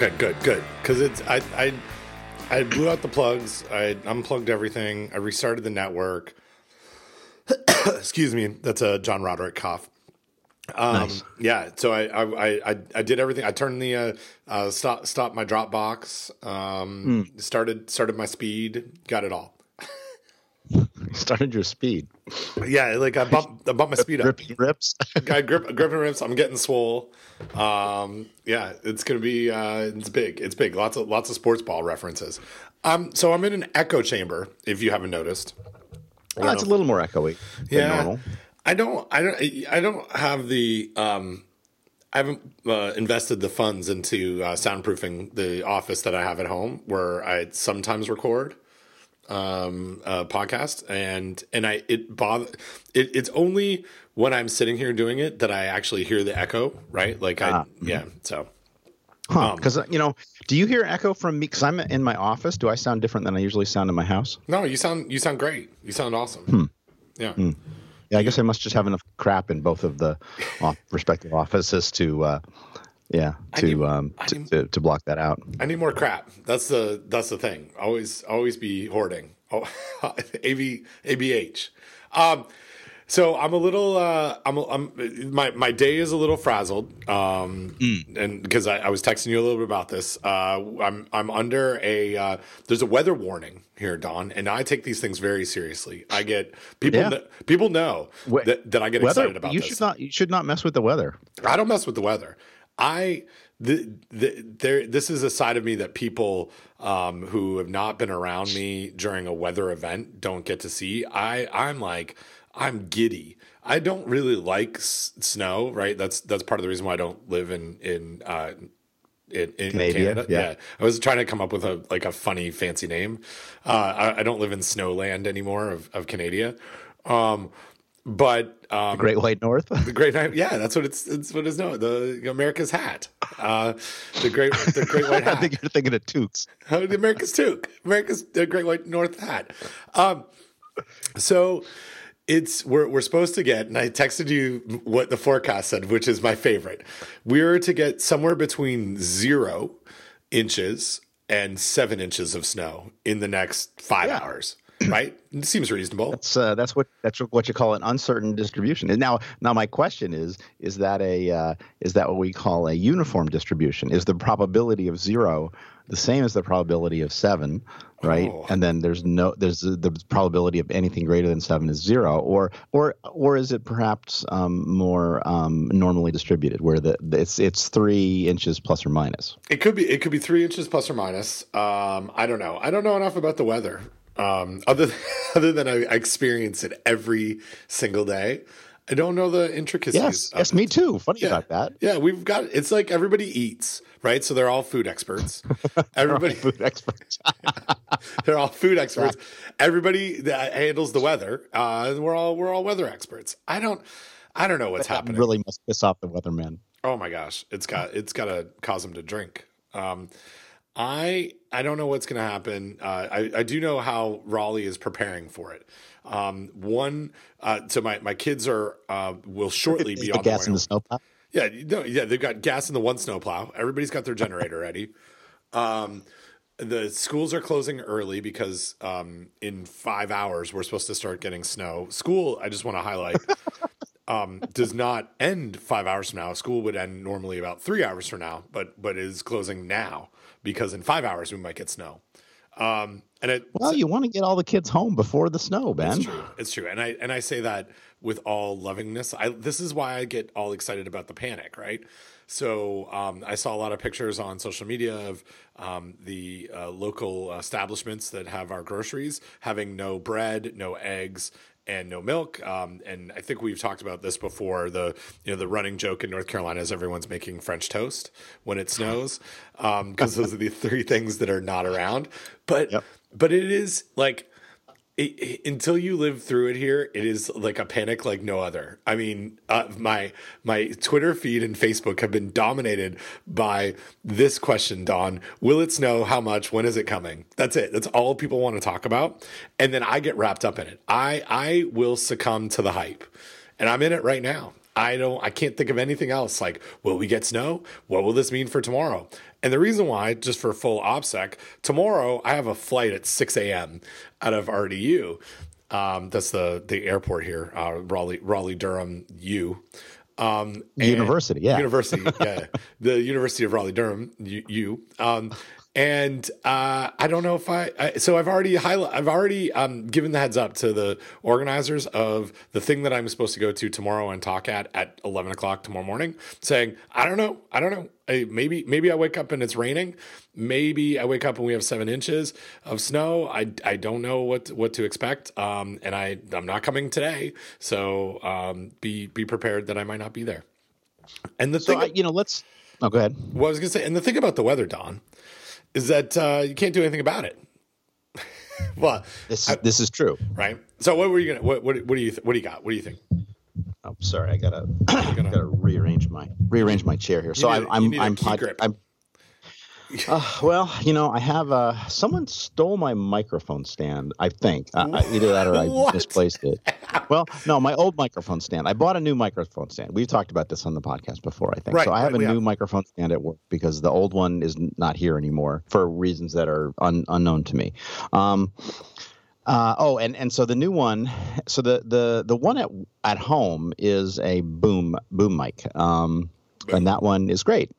Okay, good, good. Because it's I I I blew out the plugs. I unplugged everything. I restarted the network. Excuse me. That's a John Roderick cough. Um, Nice. Yeah. So I, I I I did everything. I turned the uh, uh stop stop my Dropbox. Um, Hmm. started started my speed. Got it all. You started your speed. Yeah, like I bumped I bumped my speed up. Ripping rips. I grip gripping rips. I'm getting swole. Um, yeah, it's gonna be uh, it's big. It's big. Lots of lots of sports ball references. Um, so I'm in an echo chamber. If you haven't noticed, Well, it's a little more echoey than yeah, normal. I don't. I don't. I don't have the. Um, I haven't uh, invested the funds into uh, soundproofing the office that I have at home, where I sometimes record um uh podcast. And and i it bother it, it's only when i'm sitting here doing it that i actually hear the echo right? Like i yeah so. Huh? Because you know, do you hear echo from me? Because I'm in my office. Do I sound different than I usually sound in my house? no you sound you sound great. You sound awesome. Yeah. Yeah, I guess I must just have enough crap in both of the respective offices to, uh, yeah, to need- um to, need- to, to block that out. i need more crap that's the that's the thing always always be hoarding oh av abh um so I'm a little, uh, I'm, I'm, my, my day is a little frazzled. Um, and because I, I was texting you a little bit about this, uh, I'm, I'm under a, uh, there's a weather warning here, Don, and I take these things very seriously. I get people, Yeah. kn- people know that, that I get Weather. excited about you this. should not. You should not mess with the weather. I don't mess with the weather. I the, the, there this is a side of me that people um, who have not been around me during a weather event don't get to see. I I'm like I'm giddy. I don't really like s- snow, right? That's that's part of the reason why I don't live in in uh, in, in Canada, Canada. yeah. I was trying to come up with a like a funny fancy name. Uh, I, I don't live in Snowland anymore of of Canada. Um, but um, Great White North. the Great yeah, that's what it's. It's what it's known. The America's hat, uh, the great, the Great White I think you're thinking of toques. The America's toque, America's the Great White North hat. Um, so it's we're we're supposed to get, and I texted you what the forecast said, which is my favorite. We're to get somewhere between zero inches and seven inches of snow in the next five hours. Right? It seems reasonable. That's uh, that's what that's what you call an uncertain distribution. And now, now my question is: is that a uh, is that what we call a uniform distribution? Is the probability of zero the same as the probability of seven, right? Oh. And then there's no there's the, the probability of anything greater than seven is zero, or or or is it perhaps um, more um, normally distributed, where the it's it's three inches plus or minus? It could be. It could be three inches plus or minus. Um, I don't know. I don't know enough about the weather. Um, other other than I, experience it every single day. I don't know the intricacies. Yes, yes, it. me too. Funny Yeah. about that. Yeah, we've got. It's like everybody eats, right? So they're all food experts. Everybody, Food experts. they're all food experts. Everybody that handles the weather, uh, we're all we're all weather experts. I don't. I don't know what's that happening. really must piss off the weathermen. Oh my gosh, it's got it's got to cause him to drink. Um, I I don't know what's going to happen. Uh, I I do know how Raleigh is preparing for it. Um, one, uh, so my my kids are uh, will shortly be on the gas in the snowplow. Yeah, know, yeah, they've got gas in the one snowplow. Everybody's got their generator ready. Um, the schools are closing early because um, in five hours we're supposed to start getting snow. School, I just want to highlight, um, does not end five hours from now. School would end normally about three hours from now, but but is closing now because in five hours we might get snow. Um, and it, Well, you want to get all the kids home before the snow, Ben. it's true. It's true. And I and I say that with all lovingness. I this is why I get all excited about the panic, right? So um, I saw a lot of pictures on social media of um, the uh, local establishments that have our groceries having no bread, no eggs, and no milk. Um, and I think we've talked about this before. The you know the running joke in North Carolina is everyone's making French toast when it snows because those are the three things that are not around. But Yep. but it is like it, until you live through it here, it is like a panic like no other. I mean, uh, my my Twitter feed and Facebook have been dominated by this question, Don. Will it snow? How much? When is it coming? That's it. That's all people want to talk about. And then I get wrapped up in it. I I will succumb to the hype, and I'm in it right now. I don't I can't think of anything else. Like, will we get snow? What will this mean for tomorrow? And the reason why, just for full OPSEC, tomorrow I have a flight at 6 a.m. out of RDU. Um, that's the the airport here, uh, Raleigh Raleigh Durham U. Um, University, yeah, University, yeah, the University of Raleigh Durham U. Um, and uh, I don't know if I, I so I've already highlight, I've already um, given the heads up to the organizers of the thing that I'm supposed to go to tomorrow and talk at at 11 o'clock tomorrow morning, saying I don't know, I don't know, I, maybe maybe I wake up and it's raining, maybe I wake up and we have seven inches of snow. I, I don't know what what to expect, um, and I I'm not coming today, so um, be be prepared that I might not be there. And the so thing, I, you know, let's. Oh, go ahead. Well, I was gonna say, and the thing about the weather, Don, is that uh, you can't do anything about it. well, this is, I, this is true, right? So, what were you gonna? What what, what do you th- what do you got? What do you think? Oh, sorry, I gotta gonna, gotta rearrange my rearrange my chair here. So need, I'm I'm I'm, pod, I'm uh, well, you know, I have uh, someone stole my microphone stand. I think uh, either that or I misplaced it. Well, no, my old microphone stand. I bought a new microphone stand. We've talked about this on the podcast before. I think right, so. I have right, a new have. microphone stand at work because the old one is not here anymore for reasons that are un- unknown to me. Um, uh, oh, and, and so the new one, so the the the one at at home is a boom boom mic, um, and that one is great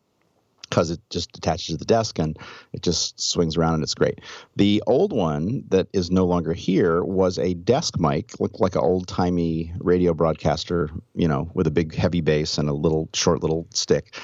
because it just attaches to the desk and it just swings around and it's great. The old one that is no longer here was a desk mic, looked like an old timey radio broadcaster, you know, with a big heavy bass and a little short little stick.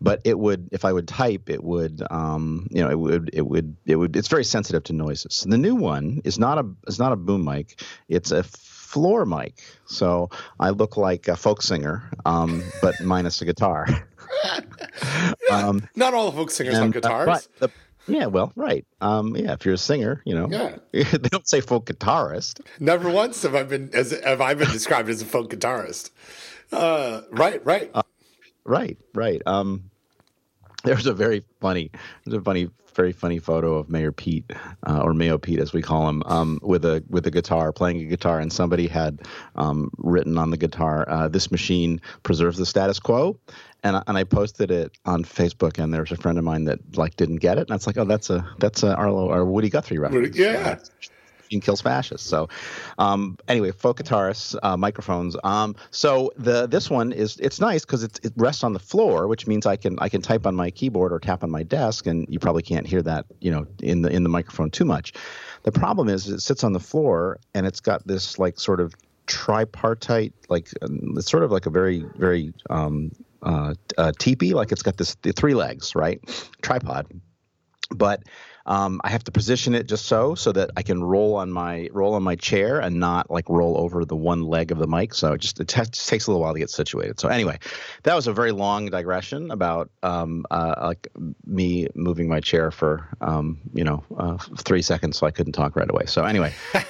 But it would, if I would type, it would, um, you know, it would, it would, it would. It's very sensitive to noises. The new one is not a, is not a boom mic. It's a floor mic. So I look like a folk singer, um, but minus a guitar. um, Not all folk singers and, have guitars. Uh, the, yeah, well, right. Um, yeah, if you're a singer, you know, yeah. they don't say folk guitarist. Never once have I been as have I been described as a folk guitarist. Uh, right, right, uh, right, right. Um, there's a very funny, there's a funny very funny photo of Mayor Pete, uh, or Mayo Pete as we call him, um, with a with a guitar, playing a guitar, and somebody had um, written on the guitar, uh, "This machine preserves the status quo," and and I posted it on Facebook, and there was a friend of mine that like didn't get it, and it's like, oh, that's a that's a Arlo or Woody Guthrie reference. Yeah. Machine kills fascists. So, um, anyway, folk guitarists, uh, microphones. Um, so the this one is it's nice because it, it rests on the floor, which means I can I can type on my keyboard or tap on my desk, and you probably can't hear that you know in the in the microphone too much. The problem is it sits on the floor and it's got this like sort of tripartite like it's sort of like a very very um, uh, uh, teepee, like it's got this the three legs, right? Tripod, but um, I have to position it just so so that I can roll on my roll on my chair and not like roll over the one leg of the mic. So it just it t- just takes a little while to get situated. So anyway, that was a very long digression about um, uh, like me moving my chair for um, you know uh, three seconds, so I couldn't talk right away. So anyway.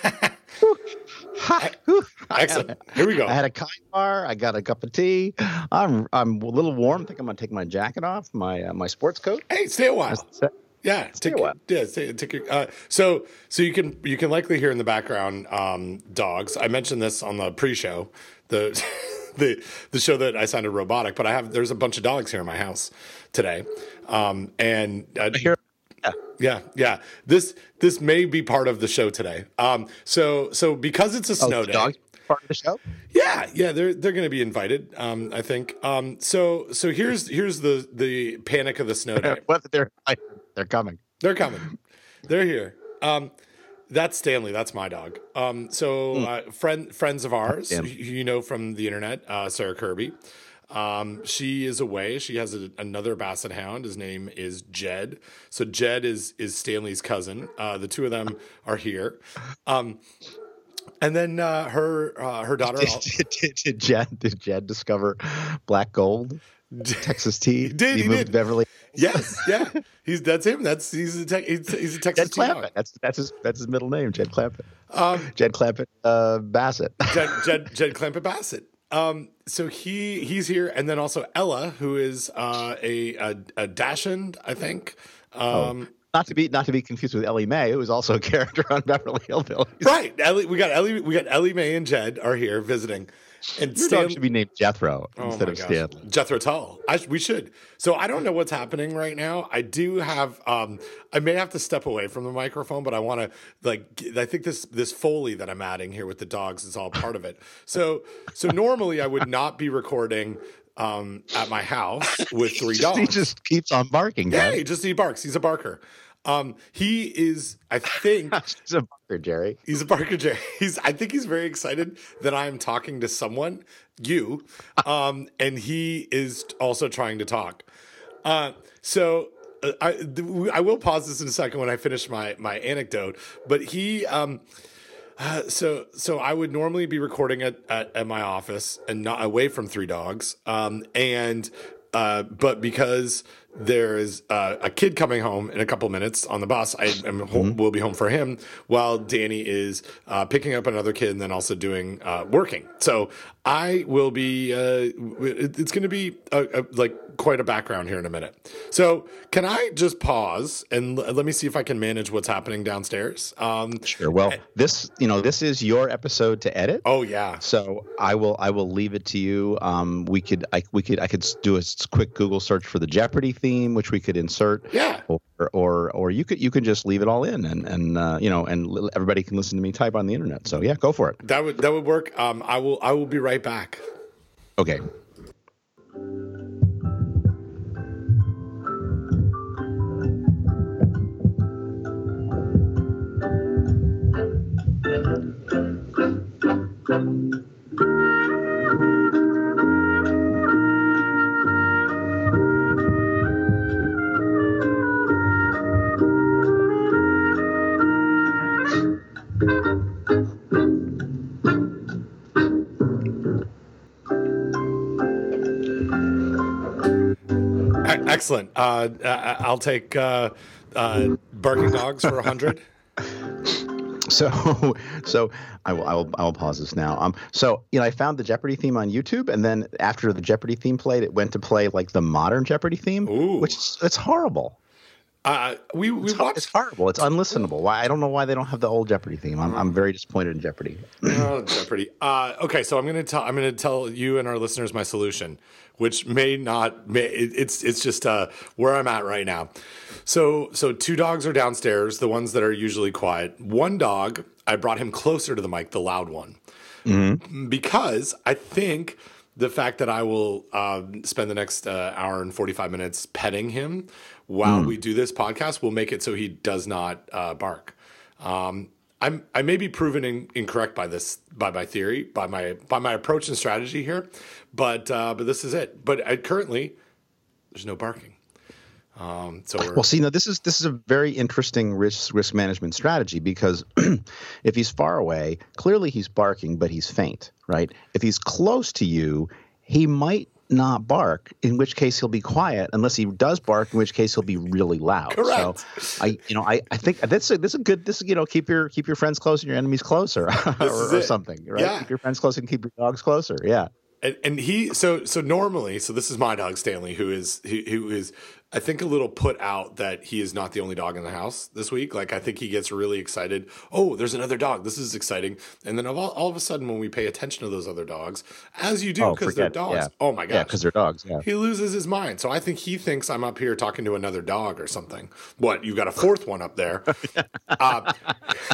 Excellent. Here we go. I had a kind bar. I got a cup of tea. I'm I'm a little warm. I think I'm gonna take my jacket off, my uh, my sports coat. Hey, stay a while. Yeah, stay take, a while. Yeah, stay, take, uh, so so you can you can likely hear in the background um, dogs. I mentioned this on the pre-show, the the the show that I sounded robotic, but I have there's a bunch of dogs here in my house today, um, and uh, I hear. Yeah. yeah, yeah. This this may be part of the show today. Um, so so because it's a snow oh, day, dogs part of the show. Yeah, yeah, they're they're going to be invited. Um, I think. Um, so so here's here's the the panic of the snow day. what they're they're coming. They're coming. They're here. Um, that's Stanley. That's my dog. Um, so uh, friend friends of ours, you know from the internet, uh, Sarah Kirby. Um, she is away. She has a, another basset hound. His name is Jed. So Jed is is Stanley's cousin. Uh, the two of them are here. Um, and then uh, her uh, her daughter. Did, did, did, Jed did Jed discover black gold? Texas tea. Did he, he moved did. to Beverly? Yes, yeah. He's that's him. That's he's a te- he's, he's a Texas Jed Clampett. That's that's his that's his middle name, Jed Clampett. Um, Jed Clampett uh, Bassett. Jed, Jed Jed Clampett Bassett. Um, so he he's here, and then also Ella, who is uh, a, a a Dachshund, I think. Um, oh not to be not to be confused with Ellie Mae, who is also a character on Beverly Hillbillies. Right, Ellie. We got Ellie. We got Ellie Mae and Jed are here visiting, and Your Stan- dog should be named Jethro Oh instead of gosh. Stanley. Jethro Tull. I, we should. So I don't know what's happening right now. I do have. Um, I may have to step away from the microphone, but I want to like. I think this this foley that I'm adding here with the dogs is all part of it. So so normally I would not be recording um, at my house with three dogs. He just keeps on barking. yeah, he just he barks. He's a barker. Um, he is. I think He's a barker, Jerry. He's a Barker Jerry. He's. I think he's very excited that I'm talking to someone, you, um, and he is also trying to talk. Uh, so uh, I, I will pause this in a second when I finish my my anecdote. But he, um, uh, so so I would normally be recording at, at at my office and not away from Three Dogs, um, and uh, but because there is uh, a kid coming home in a couple minutes on the bus, I am ho- will be home for him while Danny is uh, picking up another kid and then also doing uh, working. So I will be. Uh, it's going to be a, a, like quite a background here in a minute. So can I just pause and l- let me see if I can manage what's happening downstairs? Um, Sure. Well, this you know this is your episode to edit. oh yeah. So I will I will leave it to you. Um, we could I we could I could do a quick Google search for the Jeopardy theme, which we could insert. Yeah. Or or or you could you can just leave it all in, and and uh, you know, and l- everybody can listen to me type on the internet. So yeah, go for it. That would that would work. Um, I will I will be right back. Okay. Excellent. Uh, I- I'll take uh, uh, barking dogs for a hundred. So, so I will, I will, I will pause this now. Um, so you know, I found the Jeopardy theme on YouTube, and then after the Jeopardy theme played, it went to play like the modern Jeopardy theme, Ooh. which is it's horrible. Uh, we we It's, hor- it's horrible. It's unlistenable. Why? I don't know why they don't have the old Jeopardy theme. I'm, I'm very disappointed in Jeopardy. Oh, Jeopardy. Uh, okay, so I'm gonna tell I'm gonna tell you and our listeners my solution, which may not. May, it, it's it's just uh, where I'm at right now. So so two dogs are downstairs, the ones that are usually quiet. One dog, I brought him closer to the mic, the loud one, because I think the fact that I will um, spend the next uh, hour and 45 minutes petting him while we do this podcast will make it so he does not uh, bark. Um, I'm, I may be proven in, incorrect by this by my theory by my by my approach and strategy here, but uh, but this is it. But I, currently, there's no barking. Um, so we're, Well, see, now this is this is a very interesting risk risk management strategy because if he's far away, clearly he's barking, but he's faint, right? If he's close to you, he might not bark, in which case he'll be quiet, unless he does bark, in which case he'll be really loud. Correct. So, I, you know, I, I think that's a, this is a good. This is you know, keep your keep your friends close and your enemies closer, or, or something, right? Yeah. Keep your friends close and keep your dogs closer. Yeah. and, and he so so normally so this is my dog Stanley who is who, who is I think a little put out that he is not the only dog in the house this week. Like I think he gets really excited. Oh, there's another dog. This is exciting. And then all, all of a sudden, when we pay attention to those other dogs, as you do Oh, because they're dogs. yeah. Oh my gosh. Yeah, because they're dogs. Yeah. he loses his mind. So I think he thinks I'm up here talking to another dog or something. What? You've got a fourth one up there, uh,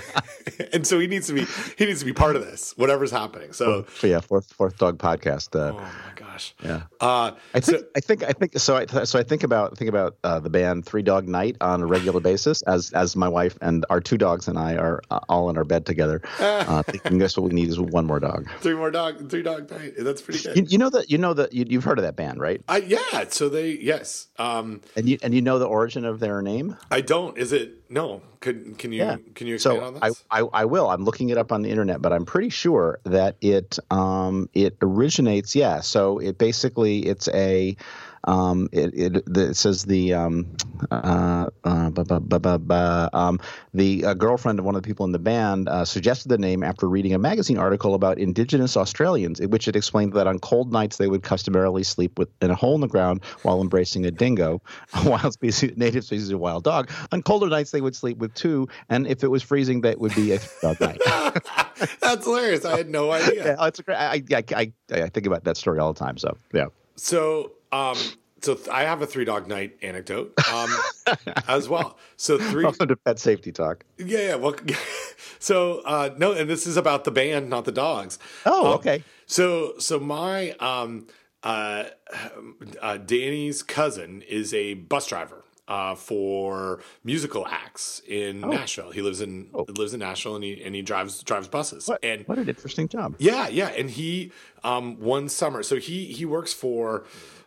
and so he needs to be he needs to be part of this, whatever's happening. So, So yeah, fourth fourth dog podcast. Uh, oh my gosh, Yeah. Uh, I think so- I think I think so. I so I think about think about uh, the band Three Dog Night on a regular basis as as my wife and our two dogs and I are uh, all in our bed together. Uh, thinking guess what we need is one more dog. three more dog, three dog night. That's pretty good. You, you know that you know that you, you've heard of that band, right? I, yeah. So they yes. Um, And you and you know the origin of their name. I don't. Is it no? Could can you Yeah. can you So on I. I I will. I'm looking it up on the internet, but I'm pretty sure that it um it originates. Yeah. So it basically it's a um it it, it says the um uh, uh bu- bu- bu- um the uh, girlfriend of one of the people in the band uh, suggested the name after reading a magazine article about indigenous Australians, in which it explained that on cold nights they would customarily sleep with in a hole in the ground while embracing a dingo, a wild species, native species of wild dog. On colder nights they would sleep with two, and if it was freezing, that would be a dog night. That's hilarious. I had no idea. yeah, it's great. I, I, I, I think about that story all the time. So yeah. So, um, so th- I have a three dog night anecdote um, as well. So three. Welcome to pet safety talk. Yeah, yeah. Well, so uh, no, and this is about the band, not the dogs. Oh, Um, okay. So, so my um, uh, uh, Danny's cousin is a bus driver uh, for musical acts in Nashville. He lives in lives in Nashville, and he and he drives drives buses. What, And what an interesting job. yeah, yeah, and he um, one summer. So he he works for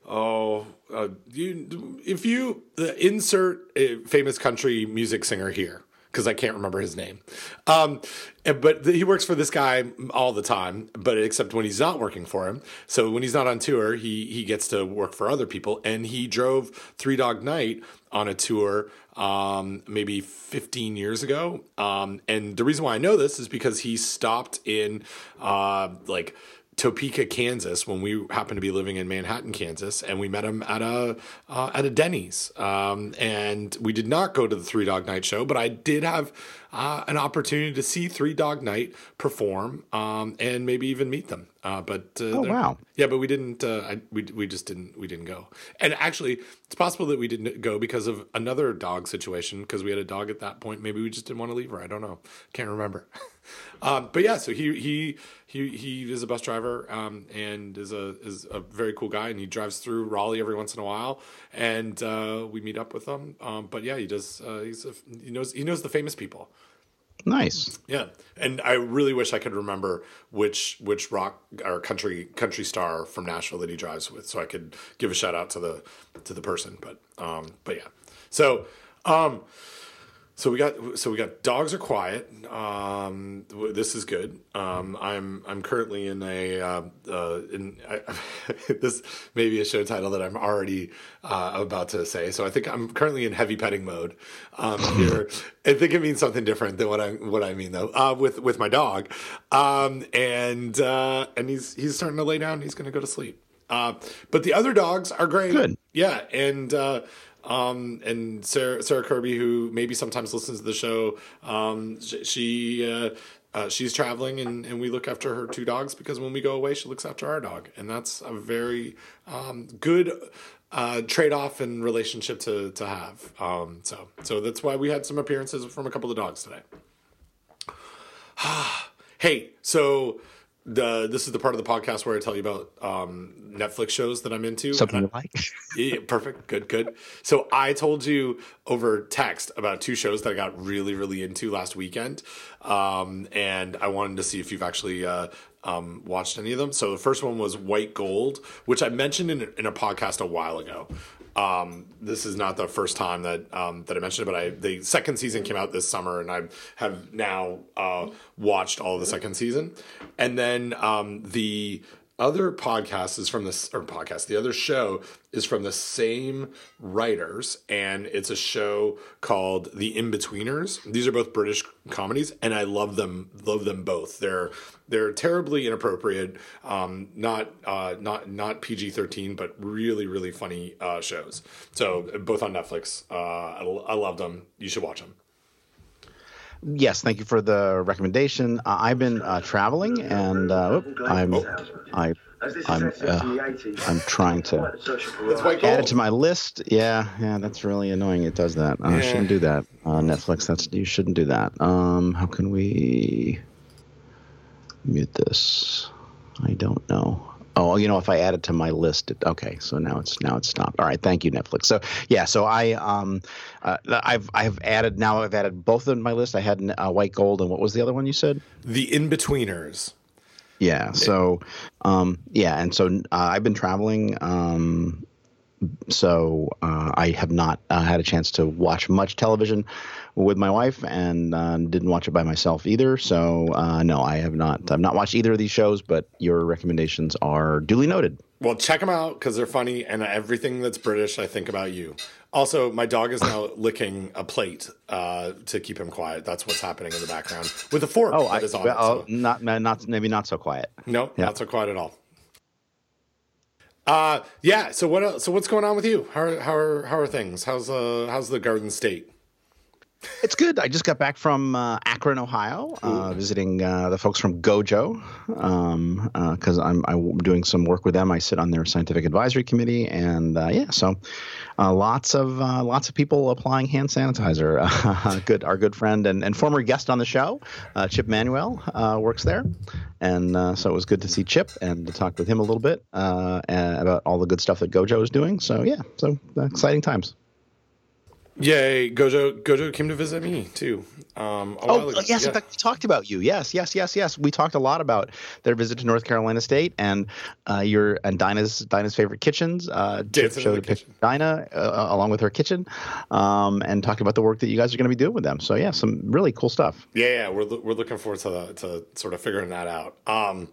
oh uh, you if you uh, insert a famous country music singer here because I can't remember his name. Um, but th- he works for this guy all the time, but except when he's not working for him. So when he's not on tour, he he gets to work for other people. And he drove Three Dog Night on a tour um, maybe 15 years ago. Um, and the reason why I know this is because he stopped in uh, like Topeka, Kansas, when we happened to be living in Manhattan, Kansas, and we met him at a uh, at a Denny's. Um, and we did not go to the Three Dog Night show, but I did have uh, an opportunity to see Three Dog Night perform um, and maybe even meet them. Uh, but uh, Oh, wow. yeah, but we didn't. Uh, I, we we just didn't. We didn't go. And actually, it's possible that we didn't go because of another dog situation. Because we had a dog at that point. Maybe we just didn't want to leave her. I don't know. Can't remember. um, but yeah, so he he he he is a bus driver um, and is a is a very cool guy. And he drives through Raleigh every once in a while, and uh, we meet up with him. Um, but yeah, he does. Uh, he's a, he knows he knows the famous people. Nice. Yeah, and I really wish I could remember which which rock or country country star from Nashville that he drives with, so I could give a shout out to the to the person. But um, but yeah, so um, so we got so we got dogs are quiet. Um, this is good. Um, I'm I'm currently in a uh, uh, in I, this may be a show title that I'm already uh, about to say. So I think I'm currently in heavy petting mode um, here. I think it means something different than what I what I mean though. Uh, with with my dog, um, and uh, and he's he's starting to lay down. He's going to go to sleep. Uh, but the other dogs are great. Good. Yeah, and uh, um, and Sarah, Sarah Kirby, who maybe sometimes listens to the show, um, she uh, uh, she's traveling, and, and we look after her two dogs because when we go away, she looks after our dog, and that's a very um, good uh, trade off and relationship to to have. Um, so so that's why we had some appearances from a couple of dogs today. Hey, so the this is the part of the podcast where I tell you about um, Netflix shows that I'm into. Something you like? yeah, perfect. Good, good. So I told you over text about two shows that I got really, really into last weekend. Um, and I wanted to see if you've actually uh, um, watched any of them. So the first one was White Gold, which I mentioned in, in a podcast a while ago. Um, this is not the first time that um, that I mentioned it, but I the second season came out this summer, and I have now uh, watched all the second season. And then um, the other podcast is from this or podcast the other show is from the same writers and it's a show called the Inbetweeners. These are both british comedies and i love them love them both. They're they're terribly inappropriate um not uh not not pg-13 but really really funny uh shows. So both on netflix. Uh i, I love them. You should watch them Yes, thank you for the recommendation. Uh, I've been uh, traveling, and uh, whoop, I'm I I'm uh, I'm trying to add it to my list. Yeah, yeah, that's really annoying. It does that. I Yeah. shouldn't do that. Uh, Netflix, that's you shouldn't do that. Um, how can we mute this? I don't know. Oh, you know, if I add it to my list, it, okay. So now it's now it's stopped. All right, thank you, Netflix. So yeah, so I um, uh, I've I've added now. I've added both of my list. I had uh, White Gold, and what was the other one you said? the Inbetweeners Yeah. So, um, yeah, and so uh, I've been traveling. Um, so uh, I have not uh, had a chance to watch much television with my wife, and uh, didn't watch it by myself either. So uh, no, I have not. I've not watched either of these shows, but your recommendations are duly noted. Well, check them out because they're funny, and everything that's British, I think about you. Also, my dog is now licking a plate uh, to keep him quiet. That's what's happening in the background with a fork Oh, that I, is on well, it. So. not not maybe not so quiet. No, Yeah. not so quiet at all. Uh yeah. So what? So what's going on with you? How are, how are how are things? How's uh how's the Garden State? It's good. I just got back from uh, Akron, Ohio, uh, visiting uh, the folks from Gojo because um, uh, I'm, I'm doing some work with them. I sit on their scientific advisory committee, and uh, yeah, so uh, lots of lots of people applying hand sanitizer. good, our good friend and, and former guest on the show, Chip Manuel, works there, and so it was good to see Chip and to talk with him a little bit about all the good stuff that Gojo is doing. So yeah, so exciting times. Yay, Gojo Gojo came to visit me too. Um, oh yes, yeah. in fact, we talked about you. Yes, yes, yes, yes. We talked a lot about their visit to North Carolina State and uh, your and Dinah's Dinah's favorite kitchens. Uh, showed a picture Dinah uh, along with her kitchen, um, and talked about the work that you guys are going to be doing with them. So yeah, some really cool stuff. Yeah, yeah, we're we're looking forward to the, to sort of figuring that out. Um,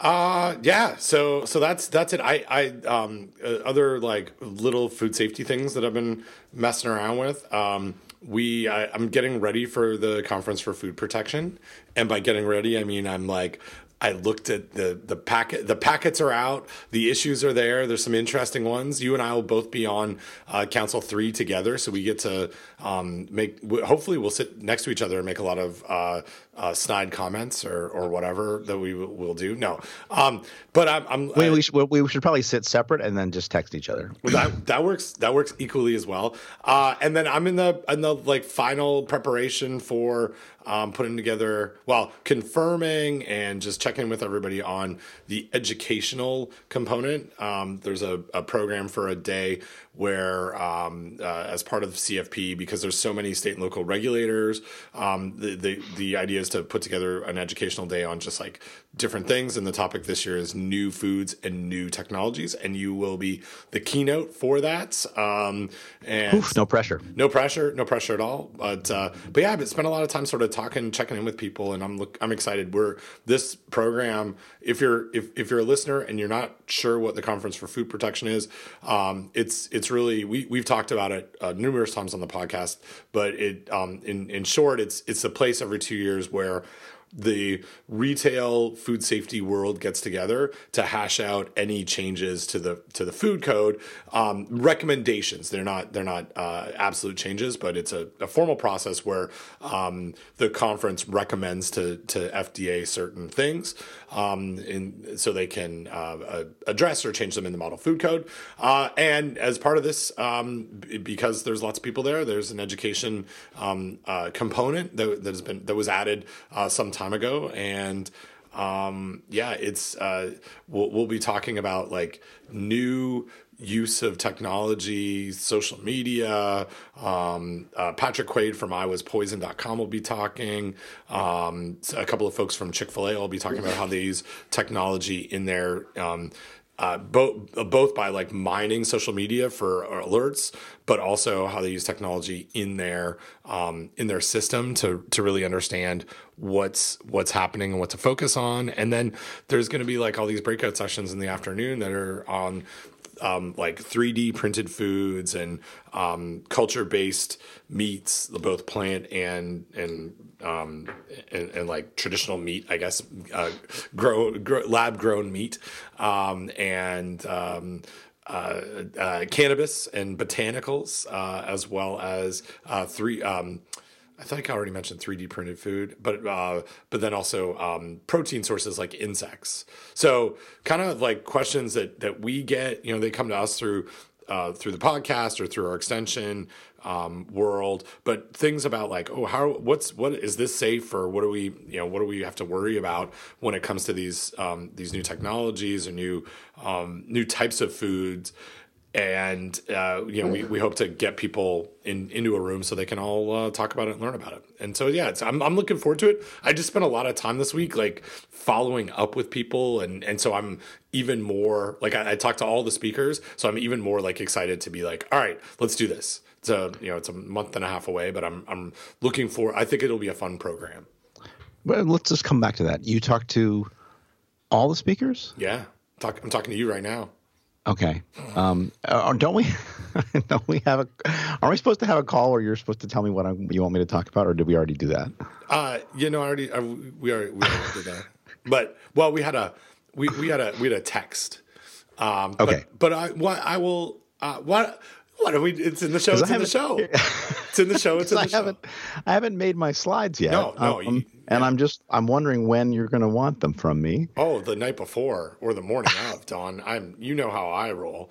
uh yeah. So so that's that's it. I I um uh, other like little food safety things that I've been messing around with. Um we I, I'm getting ready for the conference for food protection, and by getting ready, I mean I'm like I looked at the the packet. The packets are out. The issues are there. There's some interesting ones. You and I will both be on uh, Council Three together, so we get to um, make. Hopefully, we'll sit next to each other and make a lot of uh, uh, snide comments or or whatever that we will do. No, um, but I'm. I'm we, we, should, we should probably sit separate and then just text each other. That that works. That works equally as well. Uh, and then I'm in the in the like final preparation for um, putting together, well, confirming and just checking with everybody on the educational component. Um, there's a, a, program for a day where, um, uh, as part of the CFP, because there's so many state and local regulators, um, the, the the idea is to put together an educational day on just like different things. And the topic this year is new foods and new technologies, and you will be the keynote for that. Um, and Oof, no pressure, no pressure, no pressure at all. But uh, but yeah, I've spent a lot of time sort of talking, checking in with people, and I'm look, I'm excited. We're this program. If you're if if you're a listener and you're not sure what the conference for food protection is, um, it's it's really we we've talked about it uh, numerous times on the podcast, but it um, in in short, it's it's a place every two years where the retail food safety world gets together to hash out any changes to the to the food code. Um, recommendations they're not they're not uh, absolute changes but it's a, a formal process where um, the conference recommends to to FDA certain things um, in, so they can uh, address or change them in the model food code. Uh, and as part of this um, because there's lots of people there there's an education um, uh, component that, that has been that was added uh, some time ago, and um, yeah, it's uh, we'll, we'll be talking about like new use of technology, social media. Um, uh, Patrick Quade from I was poison.com will be talking. Um, a couple of folks from Chick fil A will be talking about how they use technology in their um, uh, both both by like mining social media for alerts, but also how they use technology in their um, in their system to to really understand what's what's happening and what to focus on. And then there's going to be like all these breakout sessions in the afternoon that are on um, like 3D printed foods and um, culture based meats, both plant and and, um, and and, like traditional meat, I guess, uh, grow, grow lab grown meat, um, and um, uh, uh, cannabis and botanicals, uh, as well as uh, three. I think I already mentioned 3D printed food, but uh, but then also um, protein sources like insects. So kind of like questions that that we get, you know, they come to us through uh, through the podcast or through our extension um, world, but things about like, oh, how what's what is this safe or what do we you know what do we have to worry about when it comes to these um, these new technologies or new um, new types of foods and uh, you know we, we hope to get people in into a room so they can all uh, talk about it and learn about it. And so yeah I'm, I'm looking forward to it. I just spent a lot of time this week like following up with people and and so i'm even more like I, I talked to all the speakers so i'm even more like excited to be like all right let's do this. It's a you know it's a month and a half away but i'm i'm looking for i think it'll be a fun program. Well let's just come back to that. You talked to all the speakers? Yeah. Talk, i'm talking to you right now Okay. Um, uh, don't we? don't we have a? Are we supposed to have a call where you're supposed to tell me what I, you want me to talk about, or did we already do that? Uh, you know, I already uh, we already we already did that. But well, we had a we, we had a we had a text. Um, okay. But, but I what I will uh, what What are we? It's in the show. It's in the show. It's in the show. It's in I the show. haven't, I haven't made my slides yet. No, no, Um, you- and I'm just, I'm wondering when you're going to want them from me. Oh, the night before or the morning of, Don. I'm. You know how I roll.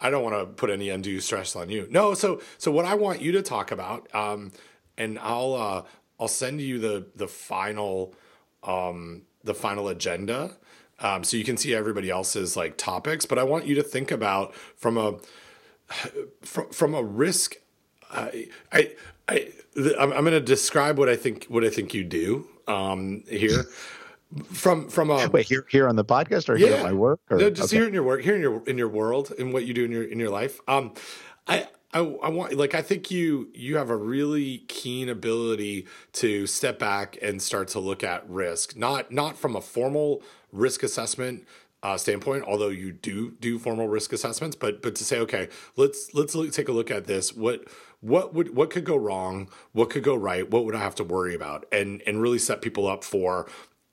I don't want to put any undue stress on you. No. So, so what I want you to talk about, um, and I'll, uh, I'll send you the the final, um, the final agenda, um, so you can see everybody else's like topics. But I want you to think about from a from, from a risk I I, I I'm, I'm going to describe what I think what I think you do um, here from from a Wait, here, here on the podcast or here at my work? Or, no, just okay. here in your work, here in your in your world, in what you do in your in your life. Um, I. I, I want like I think you you have a really keen ability to step back and start to look at risk not not from a formal risk assessment uh, standpoint although you do do formal risk assessments but but to say okay let's let's look, take a look at this what what would what could go wrong what could go right what would I have to worry about and and really set people up for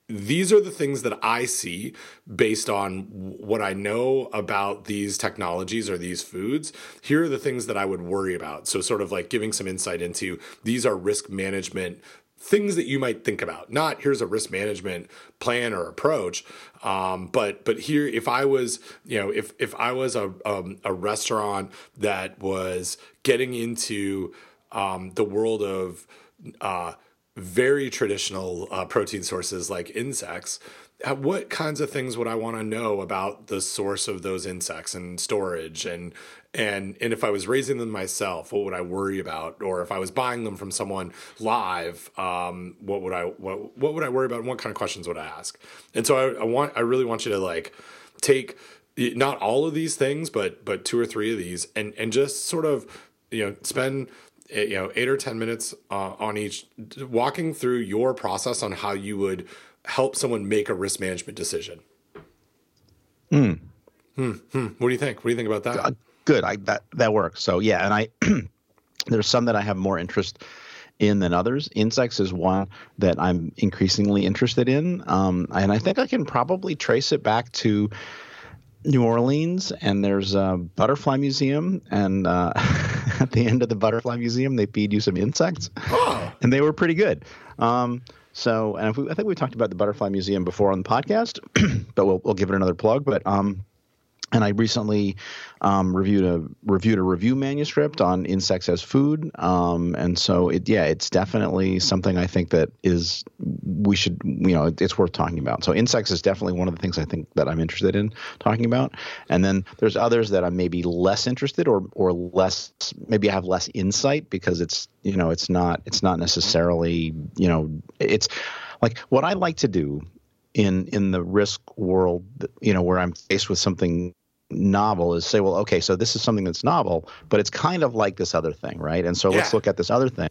these are the things that I see based on what I know about these technologies or these foods. Here are the things that I would worry about. So, sort of like giving some insight into these are risk management things that you might think about. Not here's a risk management plan or approach, um, but but here if I was you know if if I was a um, a restaurant that was getting into um, the world of uh, very traditional uh, protein sources like insects, what kinds of things would I want to know about the source of those insects and storage and and and if I was raising them myself, what would I worry about? Or if I was buying them from someone live, um, what would I what what would I worry about? And what kind of questions would I ask? And so I, I want I really want you to like take not all of these things, but but two or three of these, and and just sort of you know spend eh, you know eight or ten minutes uh, on each walking through your process on how you would help someone make a risk management decision hmm. Hmm. what do you think what do you think about that Uh, good. I that that works. So yeah, and I there's some that I have more interest in than others. Insects is one that I'm increasingly interested in, um, and I think I can probably trace it back to New Orleans. And there's a butterfly museum, and uh, at the end of the butterfly museum, they feed you some insects, and they were pretty good. Um, so, and we, I think we talked about the butterfly museum before on the podcast, but we'll, we'll give it another plug. But um, and I recently um, reviewed a reviewed a review manuscript on insects as food, um, and so it yeah, it's definitely something I think that is we should you know it, it's worth talking about. So insects is definitely one of the things I think that I'm interested in talking about, and then there's others that I'm maybe less interested or or less maybe I have less insight because it's you know it's not it's not necessarily you know it's like what I like to do in in the risk world, you know, where I'm faced with something novel is say, well, okay, so this is something that's novel, but it's kind of like this other thing, right? And so let's look at this other thing.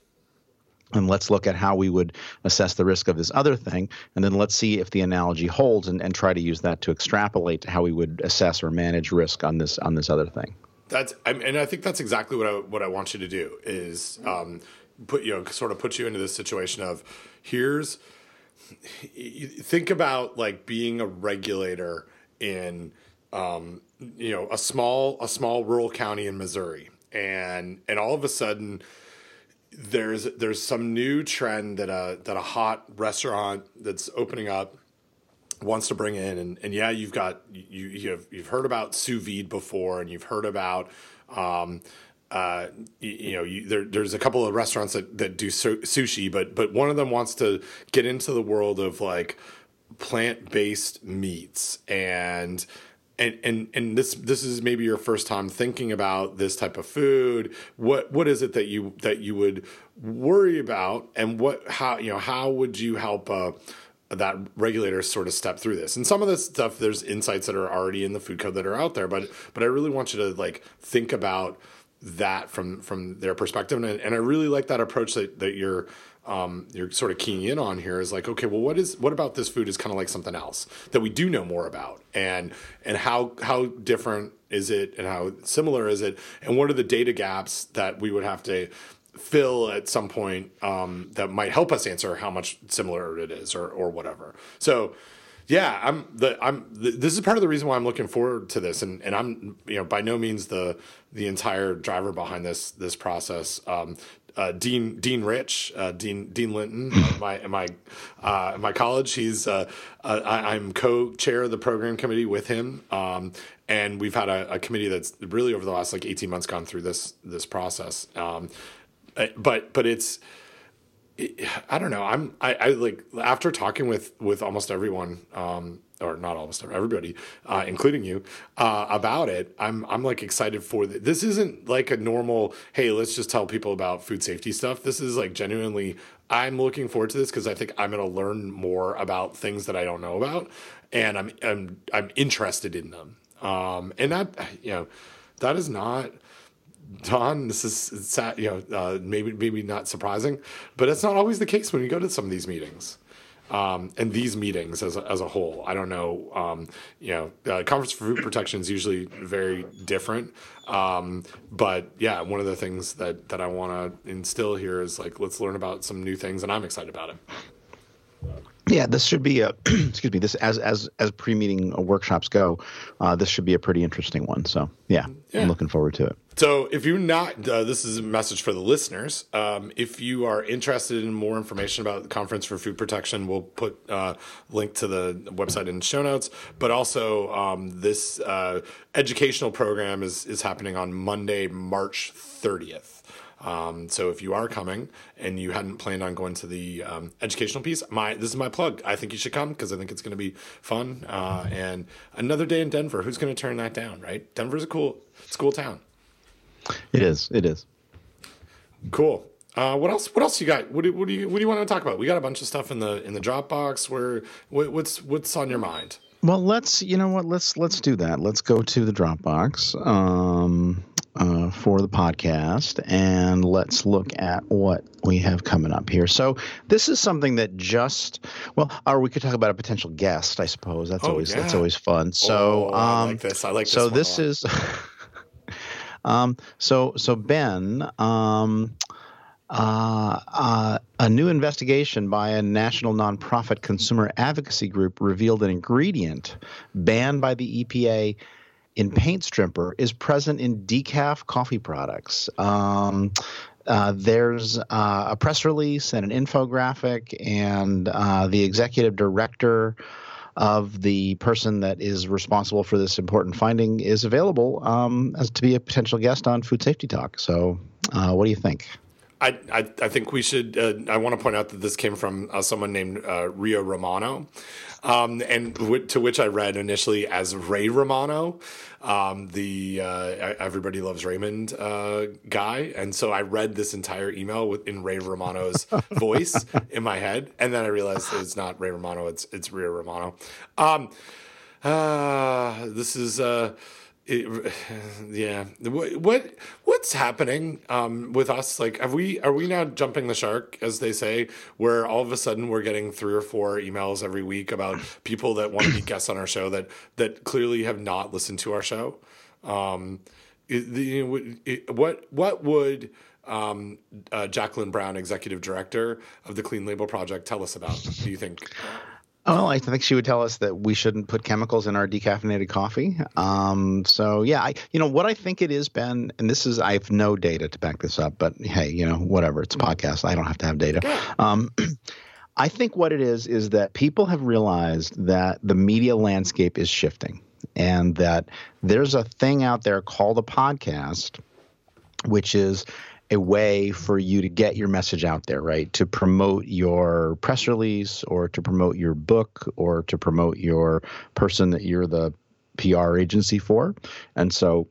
And let's look at how we would assess the risk of this other thing. And then let's see if the analogy holds and, and try to use that to extrapolate how we would assess or manage risk on this on this other thing. That's I- and I think that's exactly what I what I want you to do is um, put you know sort of put you into this situation of here's think about like being a regulator in um, you know a small a small rural county in Missouri. And and all of a sudden there's there's some new trend that a that a hot restaurant that's opening up wants to bring in. And, and yeah you've got you you have you've heard about sous vide before and you've heard about um uh you, you know you, there, there's a couple of restaurants that, that do su- sushi but but one of them wants to get into the world of like plant-based meats. And and and and this this is maybe your first time thinking about this type of food. What what is it that you that you would worry about? And what how you know how would you help uh that regulator sort of step through this? And some of this stuff there's insights that are already in the food code that are out there but but i really want you to like think about that from from their perspective. And, and i really like that approach that, that you're um, you're sort of keying in on here is like okay well what is what about this food is kind of like something else that we do know more about? And and how how different is it and how similar is it? And what are the data gaps that we would have to fill at some point um, that might help us answer how much similar it is or or whatever? So Yeah, I'm the I'm the, this is part of the reason why I'm looking forward to this, and and I'm you know by no means the the entire driver behind this this process. Um, uh, Dean Dean Rich, uh, Dean Dean Linton, my my uh, my college. He's uh, uh, I, am co-chair of the program committee with him, um, and we've had a, a, committee that's really over the last like 18 months gone through this this process. Um, uh, but but it's I don't know. I'm I, I like after talking with with almost everyone, um, or not almost everybody, uh, including you, uh, about it. I'm I'm like excited for the, this. Isn't like a normal. Hey, let's just tell people about food safety stuff. This is like genuinely. I'm looking forward to this because I think I'm going to learn more about things that I don't know about, and I'm I'm I'm interested in them. Um, and that you know, that is not Don, this is sad, you know, uh, maybe maybe not surprising, but it's not always the case when you go to some of these meetings. Um, and these meetings as a, as a whole, I don't know. Um, you know, uh, conference for food protection is usually very different. Um, but yeah, one of the things that that I want to instill here is like let's learn about some new things, and I'm excited about it. Yeah, this should be a excuse me. This as as as pre-meeting workshops go, uh, this should be a pretty interesting one. So yeah, yeah. I'm looking forward to it. So, if you're not, uh, this is a message for the listeners. Um, if you are interested in more information about the Conference for Food Protection, we'll put a uh, link to the website in the show notes. But also, um, this uh, educational program is is happening on Monday, March 30th. Um, so if you are coming and you hadn't planned on going to the um, educational piece, my this is my plug. I think you should come because I think it's going to be fun. Uh, and another day in Denver. Who's going to turn that down, right? Denver's a cool, it's a cool town. It is. It is. Cool. Uh, what else? What else you got? What do, what do you What do you want to talk about? We got a bunch of stuff in the in the Dropbox. Where what, what's what's on your mind? Well, let's you know what let's let's do that. Let's go to the Dropbox um, uh, for the podcast and let's look at what we have coming up here. So this is something that just well, or we could talk about a potential guest. I suppose that's oh, always yeah. that's always fun. So oh, I um, like this. I like this. So this is. Um, so, so Ben, um, uh, uh, a new investigation by a national nonprofit consumer advocacy group revealed an ingredient banned by the EPA in paint stripper is present in decaf coffee products. Um, uh, there's uh, a press release and an infographic, and uh, the executive director of the person that is responsible for this important finding is available um, as to be a potential guest on Food Safety Talk. So, uh, what do you think? I, I, I think we should. Uh, I want to point out that this came from uh, someone named uh, Rio Romano, um, and w- to which I read initially as Ray Romano, um, the uh, Everybody Loves Raymond uh, guy. And so I read this entire email with, in Ray Romano's voice in my head, and then I realized it's not Ray Romano; it's it's Rio Romano. Um, uh, this is it, yeah. What, what what's happening um, with us? Like, have we are we now jumping the shark, as they say, where all of a sudden we're getting three or four emails every week about people that want to be guests on our show that that clearly have not listened to our show. Um, it, it, what what would um, uh, Jacqueline Brown, executive director of the Clean Label Project, tell us about? Do you think? Well, I think she would tell us that we shouldn't put chemicals in our decaffeinated coffee. Um, so yeah, I, you know what I think it is, Ben, and this is I have no data to back this up, but hey, you know whatever, it's a podcast. I don't have to have data. Um, I think what it is is that people have realized that the media landscape is shifting, and that there's a thing out there called a podcast, which is a way for you to get your message out there, right? To promote your press release or to promote your book or to promote your person that you're the PR agency for. And so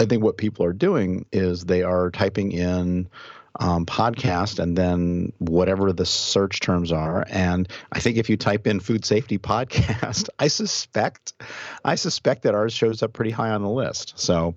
I think what people are doing is they are typing in um, podcast and then whatever the search terms are. And I think if you type in food safety podcast, I suspect, I suspect that ours shows up pretty high on the list. So,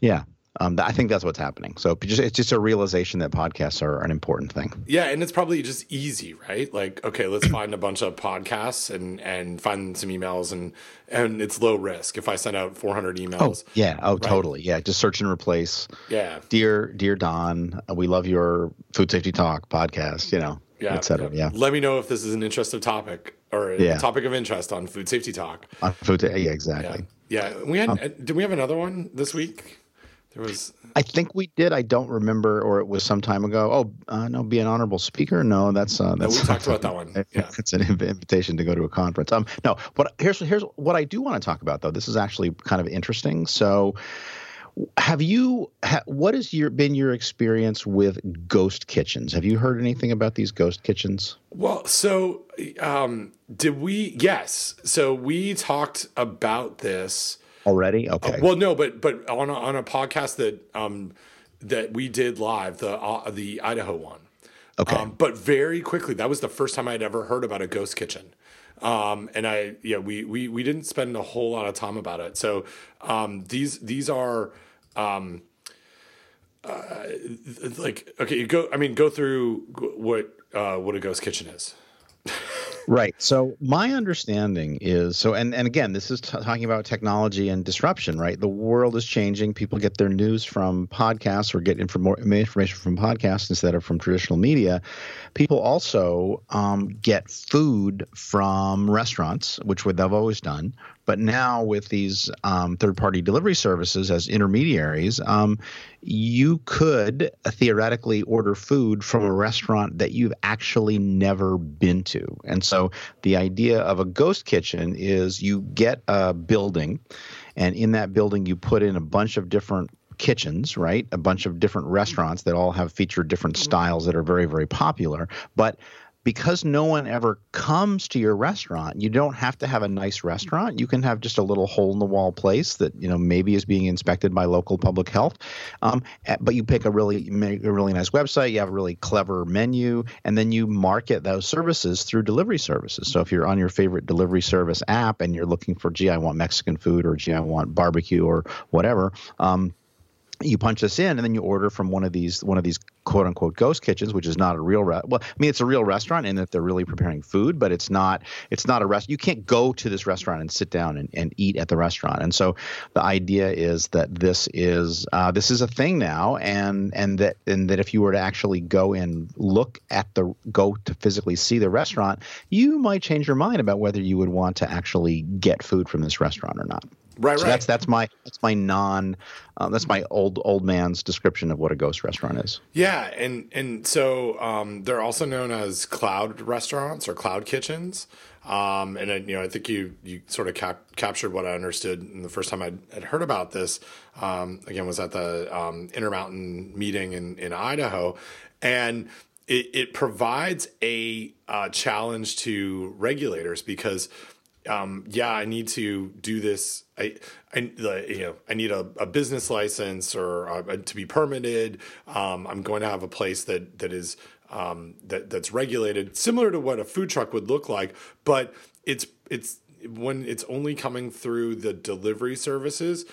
yeah, um, I think that's what's happening. So it's just a realization that podcasts are an important thing. Yeah, and it's probably just easy, right? Like, okay, let's find a bunch of podcasts and and find some emails, and and it's low risk. If I send out 400 emails, oh, yeah, oh, right? totally, yeah, just search and replace. Yeah, dear dear Don, we love your food safety talk podcast. You know, yeah, et cetera. Yeah. Let me know if this is an interesting topic or a Yeah. topic of interest on food safety talk. On food, yeah, Yeah, exactly. yeah. We had. Um, uh, did we have another one this week? There was. I think we did. I don't remember, or it was some time ago. Oh, uh, no, be an honorable speaker. No, that's uh, No, that's. we talked about that one. Yeah. It's an invitation to go to a conference. Um, no, but here's here's what I do want to talk about though. This is actually kind of interesting. So, have you? Ha, what has your been your experience with ghost kitchens? Have you heard anything about these ghost kitchens? Well, so um, did we? Yes. So we talked about this. Already? Okay. Well, no, but but on a, on a podcast that um, that we did live, the uh, the Idaho one. Okay. Um, but very quickly, that was the first time I'd ever heard about a ghost kitchen. Um, and I, yeah, we, we, we didn't spend a whole lot of time about it. So, um, these, these are, um, uh, like, okay, you go, I mean, go through what, uh, what a ghost kitchen is. Right. So my understanding is so, and and again, this is t- talking about technology and disruption. Right. The world is changing. People get their news from podcasts or get inform- information from podcasts instead of from traditional media. People also um, get food from restaurants, which they've always done. But now with these um, third-party delivery services as intermediaries, um, you could theoretically order food from a restaurant that you've actually never been to. And so the idea of a ghost kitchen is you get a building, and in that building you put in a bunch of different kitchens, right? A bunch of different restaurants that all have featured different styles that are very, very popular. But because no one ever comes to your restaurant, you don't have to have a nice restaurant. You can have just a little hole in the wall place that you know maybe is being inspected by local public health. Um, eh, but you pick a really make a really nice website. You have a really clever menu, and then you market those services through delivery services. So if you're on your favorite delivery service app and you're looking for, gee, I want Mexican food, or gee, I want barbecue, or whatever. Um, you punch this in and then you order from one of these one of these quote unquote ghost kitchens which is not a real re- well i mean it's a real restaurant in that they're really preparing food but it's not it's not a rest you can't go to this restaurant and sit down and, and eat at the restaurant. And so the idea is that this is uh, this is a thing now and and that and that if you were to actually go and look at the go to physically see the restaurant you might change your mind about whether you would want to actually get food from this restaurant or not Right, so right. that's that's my that's my non uh, that's my old old man's description of what a ghost restaurant is. Yeah, and and so um, they're also known as cloud restaurants or cloud kitchens. Um, and I, you know, I think you you sort of cap- captured what I understood in the first time I'd, I'd heard about this. Um, again, was at the um, Intermountain meeting in in Idaho, and it, it provides a uh, challenge to regulators because um, yeah, I need to do this. I, I, you know, I need a, a business license or uh, to be permitted. Um, I'm going to have a place that that is um, that that's regulated, similar to what a food truck would look like. But it's it's when it's only coming through the delivery services.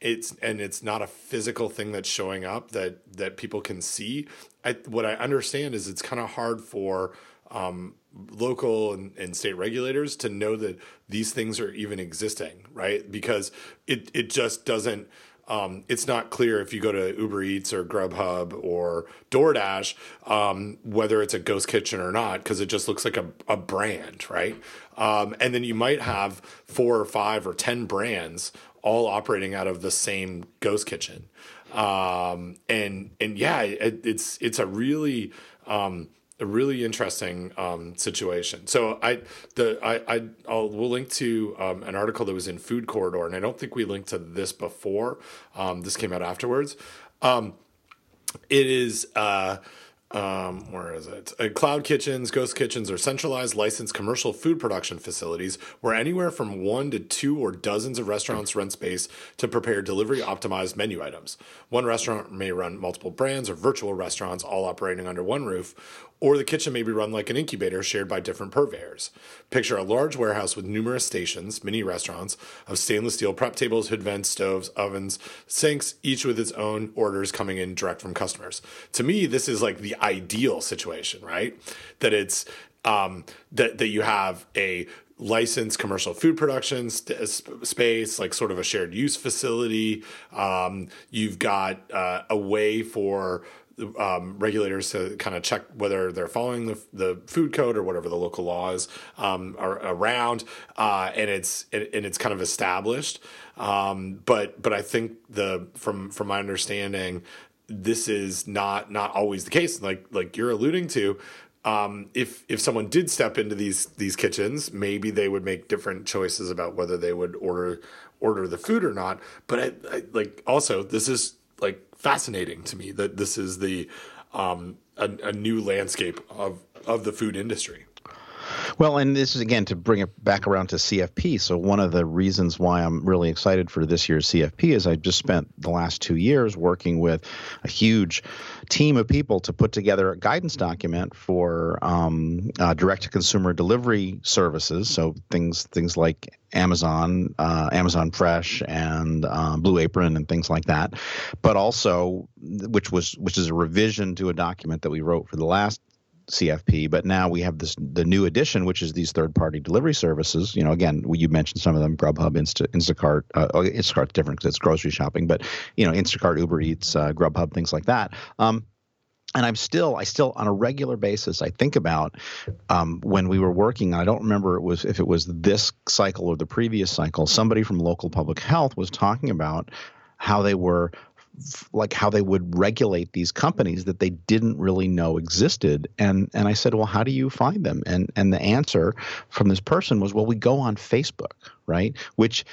It's and it's not a physical thing that's showing up that that people can see. I, what I understand is it's kind of hard for um, local and, and, state regulators to know that these things are even existing, right? Because it it just doesn't. Um, it's not clear if you go to Uber Eats or Grubhub or DoorDash um, whether it's a ghost kitchen or not because it just looks like a, a brand, right? Um, and then you might have four or five or ten brands all operating out of the same ghost kitchen, um, and and yeah, it, it's it's a really um, a really interesting um, situation. So I the I I I'll, we'll link to um, an article that was in Food Corridor, and I don't think we linked to this before. Um, this came out afterwards. Um, it is. Uh, um, where is it? Uh, cloud kitchens, ghost kitchens are centralized licensed commercial food production facilities where anywhere from one to two or dozens of restaurants rent space to prepare delivery optimized menu items. One restaurant may run multiple brands or virtual restaurants all operating under one roof, or the kitchen may be run like an incubator shared by different purveyors. Picture a large warehouse with numerous stations, mini restaurants, of stainless steel prep tables, hood vents, stoves, ovens, sinks, each with its own orders coming in direct from customers. To me, this is like the ideal situation, right? That it's um, that that you have a licensed commercial food production st- space, like sort of a shared use facility. Um, you've got uh, a way for um, regulators to kind of check whether they're following the, the food code or whatever the local laws um, are around, uh, and it's and it's kind of established. Um, but but I think the from from my understanding, this is not not always the case. Like like you're alluding to, um, if if someone did step into these these kitchens, maybe they would make different choices about whether they would order order the food or not. But I, I, like also this is like fascinating to me that this is the um, a, a new landscape of of the food industry. Well, and this is again to bring it back around to CFP. So one of the reasons why I'm really excited for this year's CFP is I just spent the last two years working with a huge team of people to put together a guidance document for um, uh, direct-to-consumer delivery services. So things things like Amazon, uh, Amazon Fresh, and uh, Blue Apron, and things like that. But also, which was which is a revision to a document that we wrote for the last CFP, but now we have this the new addition, which is these third party delivery services. You know, again, you mentioned some of them: Grubhub, Insta, Instacart. Uh, oh, Instacart's different because it's grocery shopping, but you know, Instacart, Uber Eats, uh, Grubhub, things like that. Um, and I'm still, I still, on a regular basis, I think about um, when we were working. I don't remember it was if it was this cycle or the previous cycle. Somebody from local public health was talking about how they were like how they would regulate these companies that they didn't really know existed. And and I said well how do you find them? And and the answer from this person was well we go on Facebook right? Which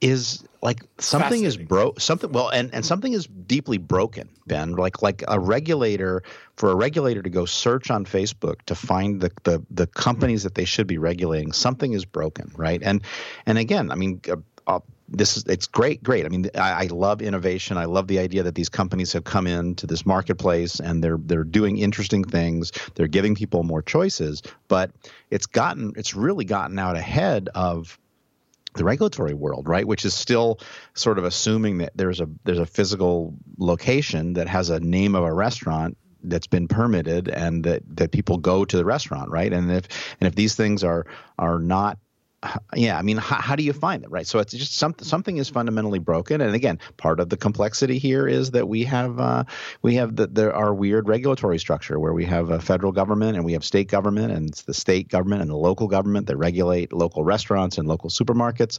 is like something is broke something well and and something is deeply broken ben. Like like a regulator for a regulator to go search on facebook to find the the, the companies that they should be regulating something is broken right? And and again i mean uh, uh, this is it's great great. I mean I, I, love innovation. I love the idea that these companies have come into this marketplace and they're they're doing interesting things. They're giving people more choices but it's gotten it's really gotten out ahead of the regulatory world right? Which is still sort of assuming that there's a there's a physical location that has a name of a restaurant that's been permitted and that, that people go to the restaurant right? And if and if these things are are not yeah i mean how, how, do you find it right? So it's just something something is fundamentally broken. And again part of the complexity here is that we have uh, we have the, the, our weird regulatory structure where we have a federal government and we have state government and it's the state government and the local government that regulate local restaurants and local supermarkets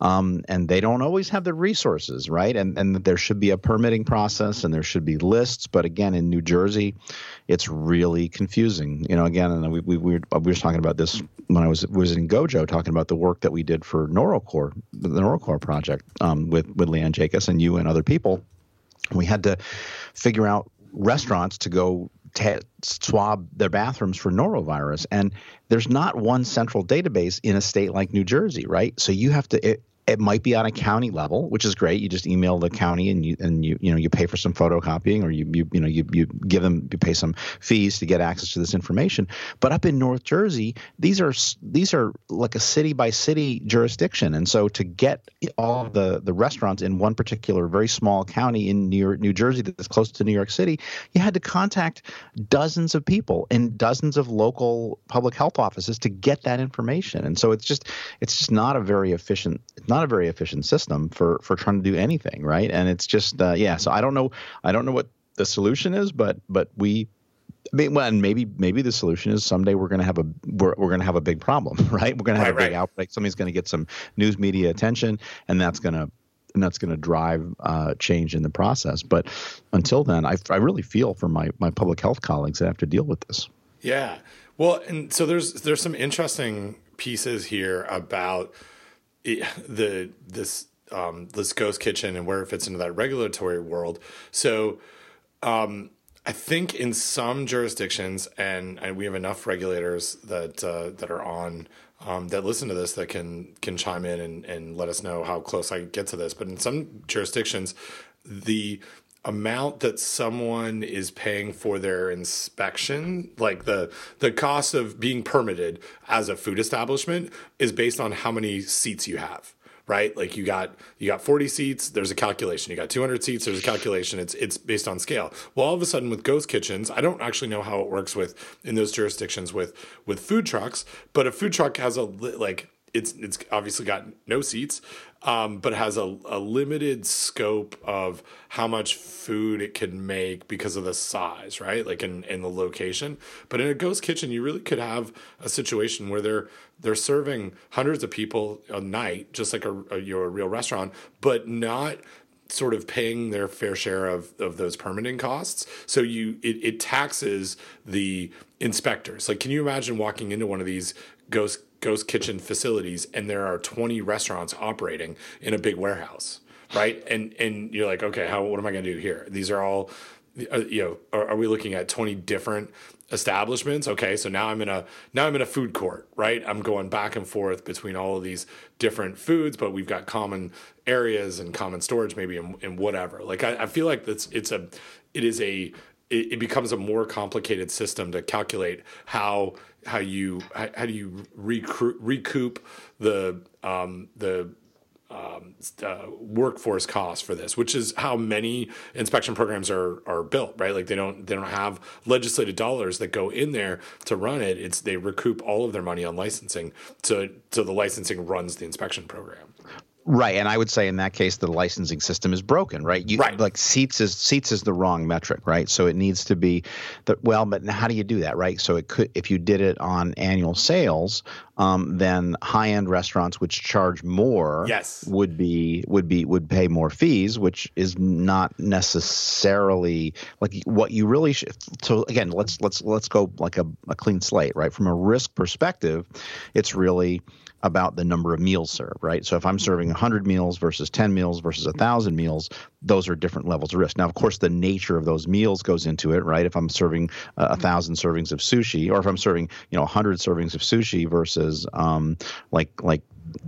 um, and they don't always have the resources, right? And and there should be a permitting process and there should be lists. But again, in New Jersey, it's really confusing. You know, again, and we we, we, were, we were talking about this when I was was in Gojo, talking about the work that we did for NoroCORE, the NoroCORE project um, with with Lee-Ann Jaykus and you and other people. We had to figure out restaurants to go t- swab their bathrooms for norovirus and there's not one central database in a state like New Jersey right so you have to it, it might be on a county level, which is great. You just email the county and you and you you know you pay for some photocopying or you you you know you you give them you pay some fees to get access to this information. But up in North Jersey, these are these are like a city by city jurisdiction, and so to get all the the restaurants in one particular very small county in New York, New Jersey that's close to New York City, you had to contact dozens of people in dozens of local public health offices to get that information. And so it's just it's just not a very efficient not not a very efficient system for for trying to do anything, right? And it's just uh, yeah. So I don't know. I don't know what the solution is, but but we. I mean, well, and maybe maybe the solution is someday we're going to have a we're, we're going to have a big problem, right? We're going to have right, a big right. outbreak. Somebody's going to get some news media attention, and that's going to and that's going to drive uh, change in the process. But until then, I, I really feel for my my public health colleagues that have to deal with this. Yeah, well, and so there's there's some interesting pieces here about it, the this um, this ghost kitchen and where it fits into that regulatory world. So um, I think in some jurisdictions, and, and we have enough regulators that uh, that are on um, that listen to this that can can chime in and, and let us know how close I get to this. But in some jurisdictions, the amount that someone is paying for their inspection like the the cost of being permitted as a food establishment is based on how many seats you have right? Like you got you got 40 seats there's a calculation. You got 200 seats there's a calculation. It's it's based on scale. Well all of a sudden with ghost kitchens i don't actually know how it works with in those jurisdictions with with food trucks but a food truck has a like it's it's obviously got no seats, um, but has a, a limited scope of how much food it can make because of the size, right? Like in, in the location. But in a ghost kitchen, you really could have a situation where they're they're serving hundreds of people a night, just like a, a you're a real restaurant, but not sort of paying their fair share of, of those permitting costs. So you it, it taxes the inspectors. Like, can you imagine walking into one of these ghost ghost kitchen facilities and there are 20 restaurants operating in a big warehouse, right? And and you're like, okay, how what am I going to do here? These are all uh, you know, are, are, we looking at 20 different establishments? Okay, so now I'm in a now I'm in a food court, right? I'm going back and forth between all of these different foods, but we've got common areas and common storage, maybe and whatever. Like I, I feel like that's it's a it is a it, it, becomes a more complicated system to calculate how how you how, how do you recruit, recoup the um, the um, uh, workforce costs for this, which is how many inspection programs are are built, right? Like they don't they don't have legislated dollars that go in there to run it. It's they recoup all of their money on licensing, so so the licensing runs the inspection program. Right, and I would say in that case the licensing system is broken, right? You, right. Like seats is seats is the wrong metric, right? So it needs to be the well, but how do you do that, right? So it could if you did it on annual sales, um, then high end restaurants which charge more, yes. would be would be would pay more fees, which is not necessarily like what you really should. So again, let's let's let's go like a, a clean slate, right? From a risk perspective, it's really about the number of meals served, right? So if I'm serving 100 meals versus 10 meals versus 1,000 meals, those are different levels of risk. Now, of course, the nature of those meals goes into it, right? If I'm serving uh, a thousand servings of sushi, or if I'm serving, you know, 100 servings of sushi versus um, like like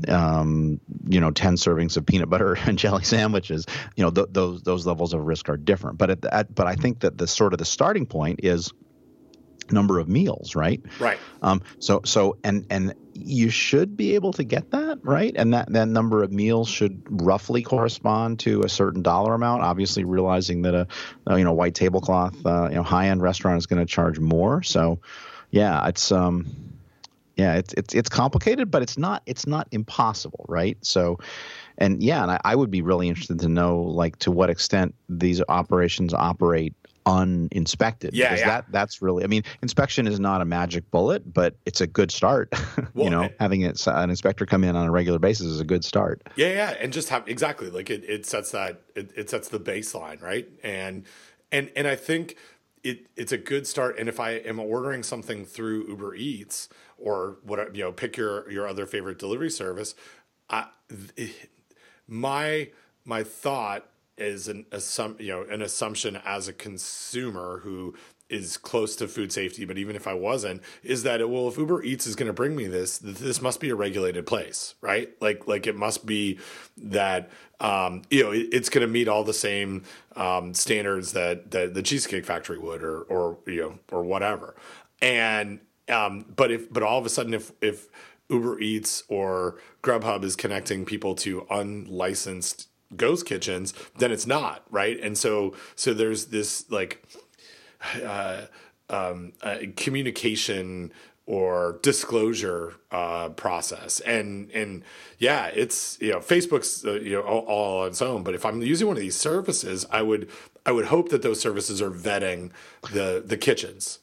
um, you know, 10 servings of peanut butter and jelly sandwiches, you know, th- those those levels of risk are different. But at, the, at but I think that the sort of the starting point is number of meals, right? Right. Um, so so and and you should be able to get that right, and that that number of meals should roughly correspond to a certain dollar amount. Obviously, realizing that a, a you know white tablecloth uh, you know high end restaurant is going to charge more. So yeah, it's um yeah it's it's it's complicated, but it's not it's not impossible, right? So and yeah, and I, I would be really interested to know like to what extent these operations operate uninspected. Yeah, yeah. that that's really. I mean, inspection is not a magic bullet, but it's a good start. Well, you know, it- having it, an inspector come in on a regular basis is a good start. Yeah, yeah, and just have exactly like it, it sets that it, it sets the baseline, right? And and and I think it it's a good start. And if I am ordering something through Uber Eats or what you know, pick your your other favorite delivery service, I, my my thought is an assum- you know an assumption as a consumer who is close to food safety, but even if I wasn't, is that it, well, if Uber Eats is going to bring me this, this must be a regulated place, right? Like, like it must be that um, you know it, it's going to meet all the same um, standards that that the Cheesecake Factory would, or or you know, or whatever. And um, but if but all of a sudden, if if Uber Eats or Grubhub is connecting people to unlicensed ghost kitchens, then it's not right. And so so there's this like uh, um, uh, communication or disclosure uh, process. And and yeah it's you know facebook's uh, you know all, all on its own. But if i'm using one of these services i would i would hope that those services are vetting the the kitchens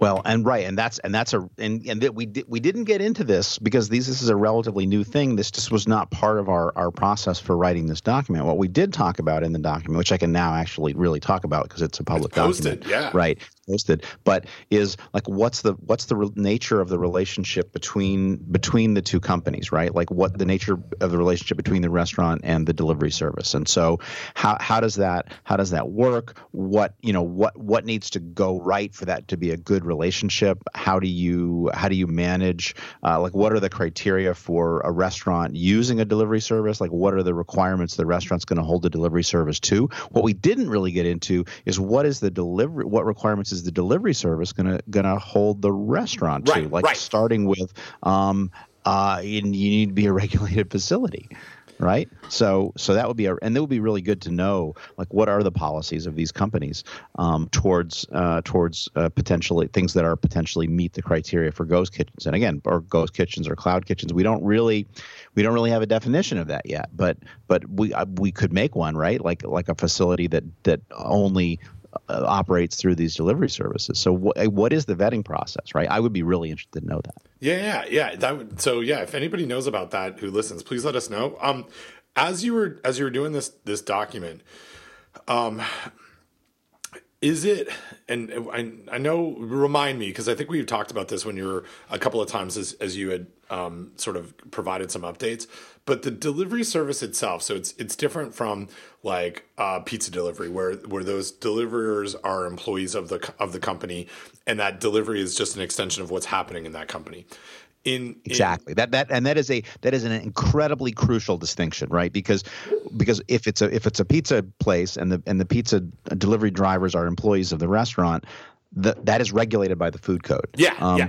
Well, and right, and that's and that's a and and that we did we didn't get into this because these this is a relatively new thing. This just was not part of our our process for writing this document. What we did talk about in the document, which I can now actually really talk about because it's a public posted, document, yeah. right? Posted, but is like what's the what's the re- nature of the relationship between between the two companies, right? Like what the nature of the relationship between the restaurant and the delivery service, and so how how does that how does that work? What you know what what needs to go right for that to be a good relationship? How do you how do you manage uh, like what are the criteria for a restaurant using a delivery service? Like what are the requirements the restaurant's going to hold the delivery service to? What we didn't really get into is what is the delivery what requirements is the delivery service going to going to hold the restaurant Right, to? Like right. starting with um, uh, you, you need to be a regulated facility. Right? So so that would be a, and it would be really good to know like what are the policies of these companies um, towards uh, towards uh, potentially things that are potentially meet the criteria for ghost kitchens. And again, or ghost kitchens or cloud kitchens, we don't really we don't really have a definition of that yet. But but we uh, we could make one, right? Like like a facility that that only uh, operates through these delivery services. So what what is the vetting process, right? I would be really interested to know that. Yeah, yeah, yeah. That would, so yeah. If anybody knows about that who listens, please let us know. Um, as you were as you were doing this this document, um, is it and I, I know remind me because i think we've talked about this when you were a couple of times as, as you had um, sort of provided some updates. But the delivery service itself so it's it's different from like uh, pizza delivery where where those deliverers are employees of the of the company and that delivery is just an extension of what's happening in that company. In exactly. In, that that and that is a that is an incredibly crucial distinction right? Because because if it's a if it's a pizza place and the and the pizza delivery drivers are employees of the restaurant that that is regulated by the food code. Yeah um, yeah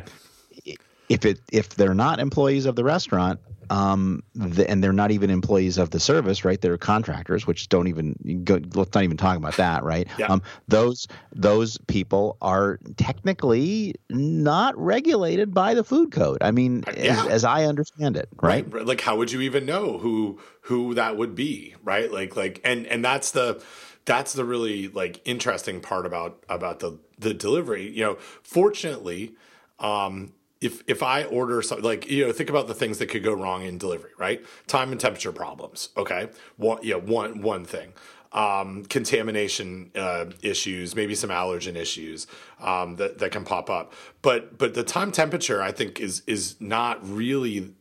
if it if they're not employees of the restaurant um, the, and they're not even employees of the service, right? They're contractors, which don't even go, let's not even talk about that, right? Yeah. Um, those those people are technically not regulated by the food code. I mean, yeah. as, as, I understand it, right? right? Like, how would you even know who who that would be, right? Like, like, and and that's the that's the really like interesting part about about the the delivery. You know, fortunately. Um, if if I order something like you know think about the things that could go wrong in delivery, right? Time and temperature problems. Okay, one yeah one one thing. Um, contamination uh, issues, maybe some allergen issues um, that that can pop up. But but the time temperature I think is is not really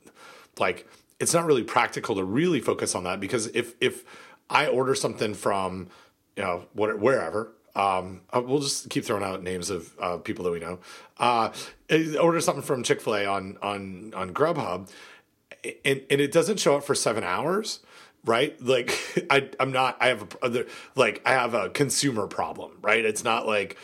like it's not really practical to really focus on that because if if I order something from you know what, wherever um, uh, we'll just keep throwing out names of uh, people that we know. Uh, Uh, order something from Chick Fil A on on on Grubhub, and and it doesn't show up for seven hours, right? Like I I'm not I have a other like I have a consumer problem, right? It's not like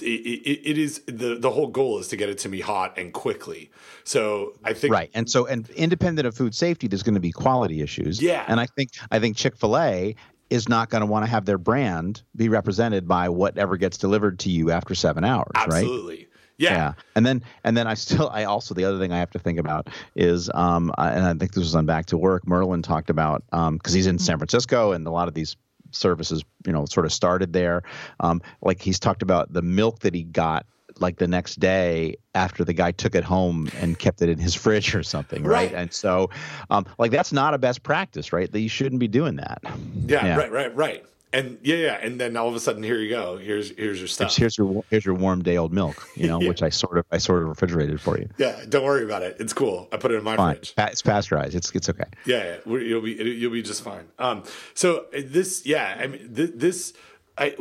it, it, it is the the whole goal is to get it to me hot and quickly. So I think right, and so and independent of food safety, there's going to be quality issues. Yeah, and I think I think Chick Fil A is not going to want to have their brand be represented by whatever gets delivered to you after seven hours, right? Absolutely. right? Yeah. yeah. And then and then I still I also the other thing I have to think about is um and I think this was on Back to Work. Merlin talked about um because he's in San Francisco and a lot of these services you know sort of started there. Um, like he's talked about the milk that he got like the next day after the guy took it home and kept it in his fridge or something, right? right. And so, um, like that's not a best practice, right? That you shouldn't be doing that. Yeah, yeah, right, right, right. And yeah, yeah, and then all of a sudden, here you go. Here's here's your stuff. Here's your here's your warm day old milk, you know, yeah. which I sort of I sort of refrigerated for you. Yeah, don't worry about it. It's cool. I put it in my fine. fridge. It's pasteurized. It's it's okay. Yeah, yeah. you'll be you'll be just fine. Um, so this, yeah, I mean, this, I,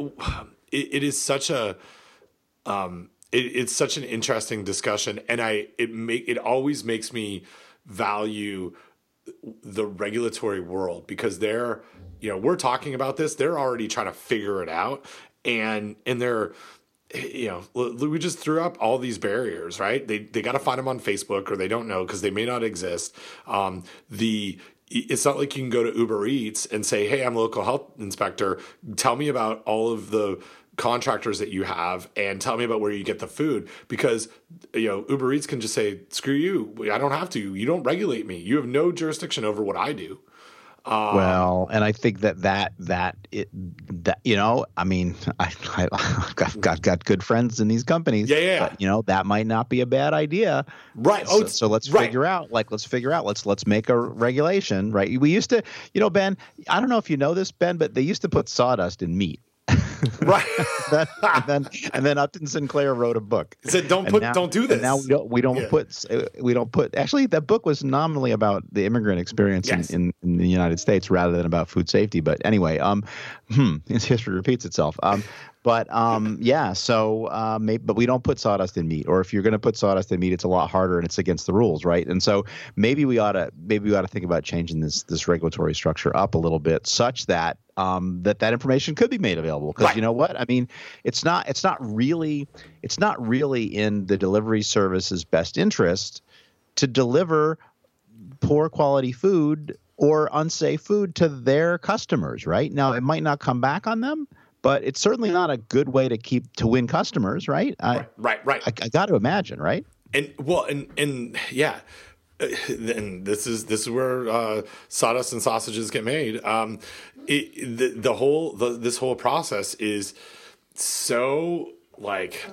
it, it is such a, um, it, it's such an interesting discussion, and I it make it always makes me value the regulatory world because they're you know we're talking about this they're already trying to figure it out. And and they're you know we just threw up all these barriers right? They they got to find them on facebook or they don't know because they may not exist. Um, the it's not like you can go to uber eats and say hey i'm a local health inspector. Tell me about all of the contractors that you have and tell me about where you get the food. Because you know Uber Eats can just say screw you. I don't have to. You don't regulate me. You have no jurisdiction over what I do um, well, and I think that that that it that you know, I mean, I, I have got, got got good friends in these companies. Yeah, yeah. But, you know, that might not be a bad idea. Right. So, oh, so let's right. figure out. Like, let's figure out. Let's let's make a regulation. Right. We used to, you know, Ben. I don't know if you know this, Ben, but they used to put sawdust in meat. right. and, then, and then Upton Sinclair wrote a book. He said, "Don't put, now, don't do this." Now we don't, we don't yeah. put, we don't put. Actually, that book was nominally about the immigrant experience yes. in, in, in, the United States rather than about food safety. But anyway, um, hmm, history repeats itself. Um, but um, yeah, so uh, maybe, but we don't put sawdust in meat, or if you're going to put sawdust in meat, it's a lot harder and it's against the rules, right? And so maybe we ought to maybe we ought to think about changing this this regulatory structure up a little bit, such that um, that that information could be made available. Because right. you know what, I mean, it's not it's not really it's not really in the delivery service's best interest to deliver poor quality food or unsafe food to their customers, right? Now, it might not come back on them, but it's certainly not a good way to keep to win customers, right? I, right, right, right. I, I got to imagine, right? And well, and and yeah, and this is this is where uh, sawdust and sausages get made. Um, it, the the whole the, this whole process is so like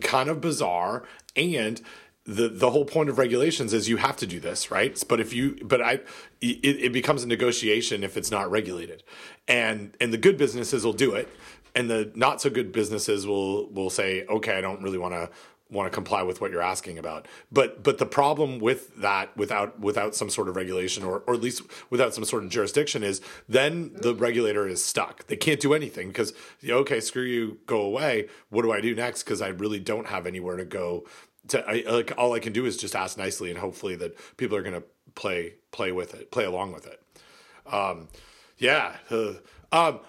kind of bizarre and the the whole point of regulations is you have to do this right but if you but i it, it becomes a negotiation if it's not regulated and and the good businesses will do it and the not so good businesses will will say okay i don't really want to want to comply with what you're asking about. But but the problem with that without without some sort of regulation or or at least without some sort of jurisdiction is then the regulator is stuck. They can't do anything because okay, screw you, go away. What do I do next? Because I really don't have anywhere to go. To I, like all I can do is just ask nicely and hopefully that people are going to play play with it, play along with it. Um, yeah. Um,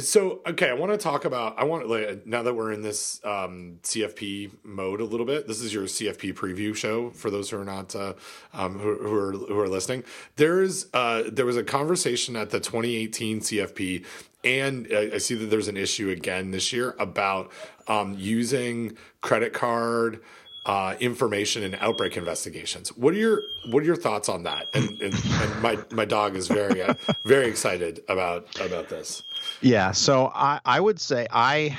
so okay, I want to talk about. I want like now that we're in this um, CFP mode a little bit. This is your CFP preview show for those who are not uh, um, who, who, are who are listening. There's uh, there was a conversation at the 2018 CFP, and I, I see that there's an issue again this year about um, using credit card uh, information in outbreak investigations. What are your what are your thoughts on that? And, and, and my my dog is very uh, very excited about about this. Yeah, so I I would say I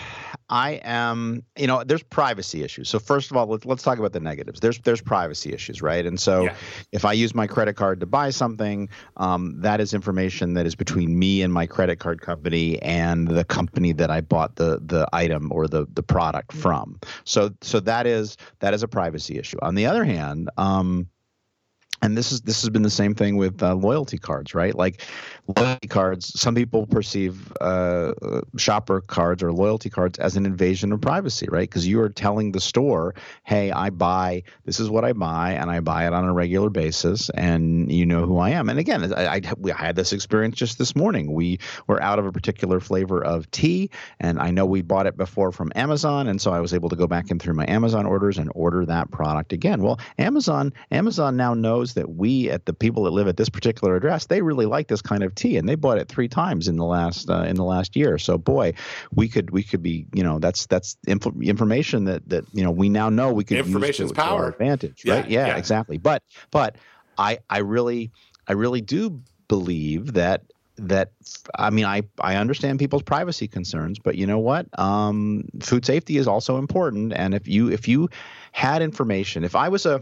I am, you know, there's privacy issues. So first of all, let's let's talk about the negatives. There's there's privacy issues, right? And so yeah. if I use my credit card to buy something, um, that is information that is between me and my credit card company and the company that I bought the the item or the the product from. So so that is that is a privacy issue. On the other hand, um, and this is this has been the same thing with uh, loyalty cards, right? Like loyalty cards, some people perceive uh, shopper cards or loyalty cards as an invasion of privacy, right? Because you are telling the store, "Hey, I buy this is what I buy, and I buy it on a regular basis, and you know who I am." And again, I, I, we, I had this experience just this morning. We were out of a particular flavor of tea, and I know we bought it before from Amazon, and so I was able to go back in through my Amazon orders and order that product again. Well, Amazon Amazon now knows that we at the people that live at this particular address they really like this kind of tea and they bought it three times in the last uh, in the last year. So boy we could we could be you know that's that's inf- information that that you know we now know we could information's use to, power to advantage right? Yeah, yeah, yeah. exactly. But but i i really i really do believe that that I mean I I understand people's privacy concerns, but you know what? Um, food safety is also important, and if you if you had information, if I was a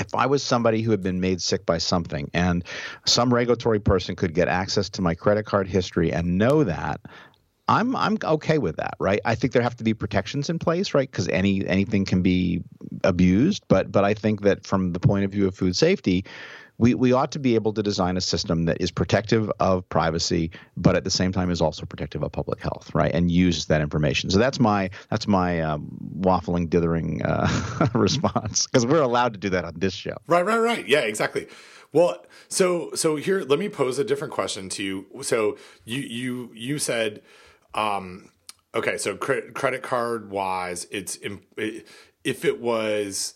if I was somebody who had been made sick by something and some regulatory person could get access to my credit card history and know that, I'm I'm okay with that, right? I think there have to be protections in place, right? Because any anything can be abused, but but I think that from the point of view of food safety, we, we ought to be able to design a system that is protective of privacy, but at the same time is also protective of public health, right? And uses that information. So that's my that's my um, waffling, dithering uh, response because we're allowed to do that on this show. Right, right, right. Yeah, exactly. Well, so so here, let me pose a different question to you. So you you you said, um, okay, so cre- credit card wise, it's it, if it was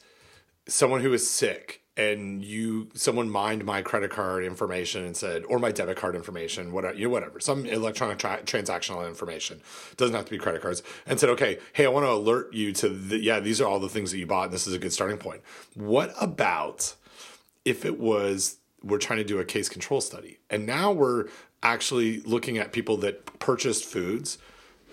someone who is sick and you someone mined my credit card information and said or my debit card information whatever you know, whatever some electronic tra- transactional information doesn't have to be credit cards and said okay hey i want to alert you to the yeah these are all the things that you bought and this is a good starting point. What about if it was we're trying to do a case control study and now we're actually looking at people that purchased foods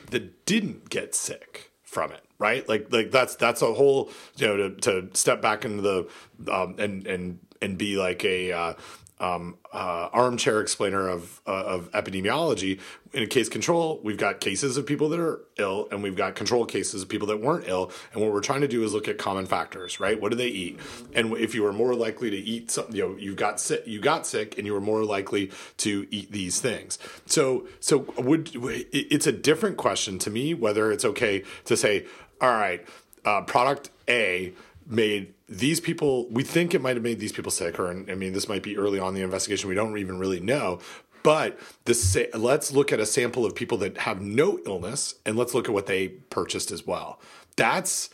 that didn't get sick from it right? Like like that's that's a whole you know to, to step back into the um, and and and be like a uh, um, uh, armchair explainer of uh, of epidemiology. In a case control, we've got cases of people that are ill, and we've got control cases of people that weren't ill. And what we're trying to do is look at common factors, right? What do they eat? And if you were more likely to eat something, you know, you got sick, you got sick, and you were more likely to eat these things. So, so would it's a different question to me whether it's okay to say, all right, uh, product A made these people, we think it might have made these people sick, or I mean, this might be early on the investigation. We don't even really know. But this, let's look at a sample of people that have no illness and let's look at what they purchased as well. That's,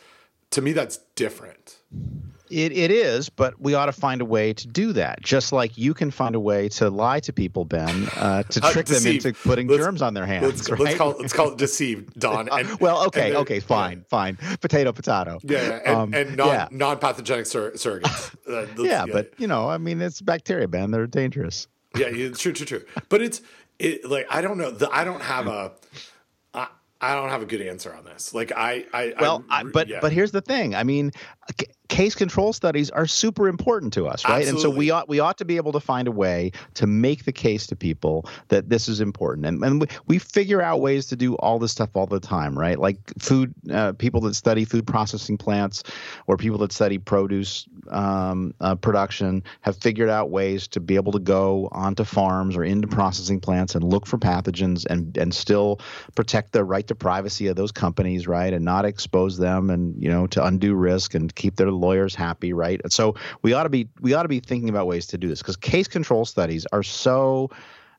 to me, that's different. It, it is, but we ought to find a way to do that. Just like you can find a way to lie to people, Ben, uh, to uh, trick them into putting let's, germs on their hands. Let's, right? let's, call, it, let's call it deceive, Don. And, well, okay, okay, fine, yeah. fine. Potato, potato. Yeah, yeah. and, um, and non, yeah. non-pathogenic sur- surrogates. Uh, yeah, but you know, I mean, it's bacteria, Ben. They're dangerous. Yeah, true, true, true. But it's it like I don't know. The, I don't have a I don't have a good answer on this. Like I, I well, I, but yeah. but here's the thing. I mean, case control studies are super important to us, right? Absolutely. And so we ought we ought to be able to find a way to make the case to people that this is important, and and we, we figure out ways to do all this stuff all the time, right? Like food uh, people that study food processing plants, or people that study produce um, uh, production have figured out ways to be able to go onto farms or into processing plants and look for pathogens and and still protect the right to privacy of those companies, right? And not expose them and you know to undue risk and keep their lawyers happy, right? And so we ought to be we ought to be thinking about ways to do this because case control studies are so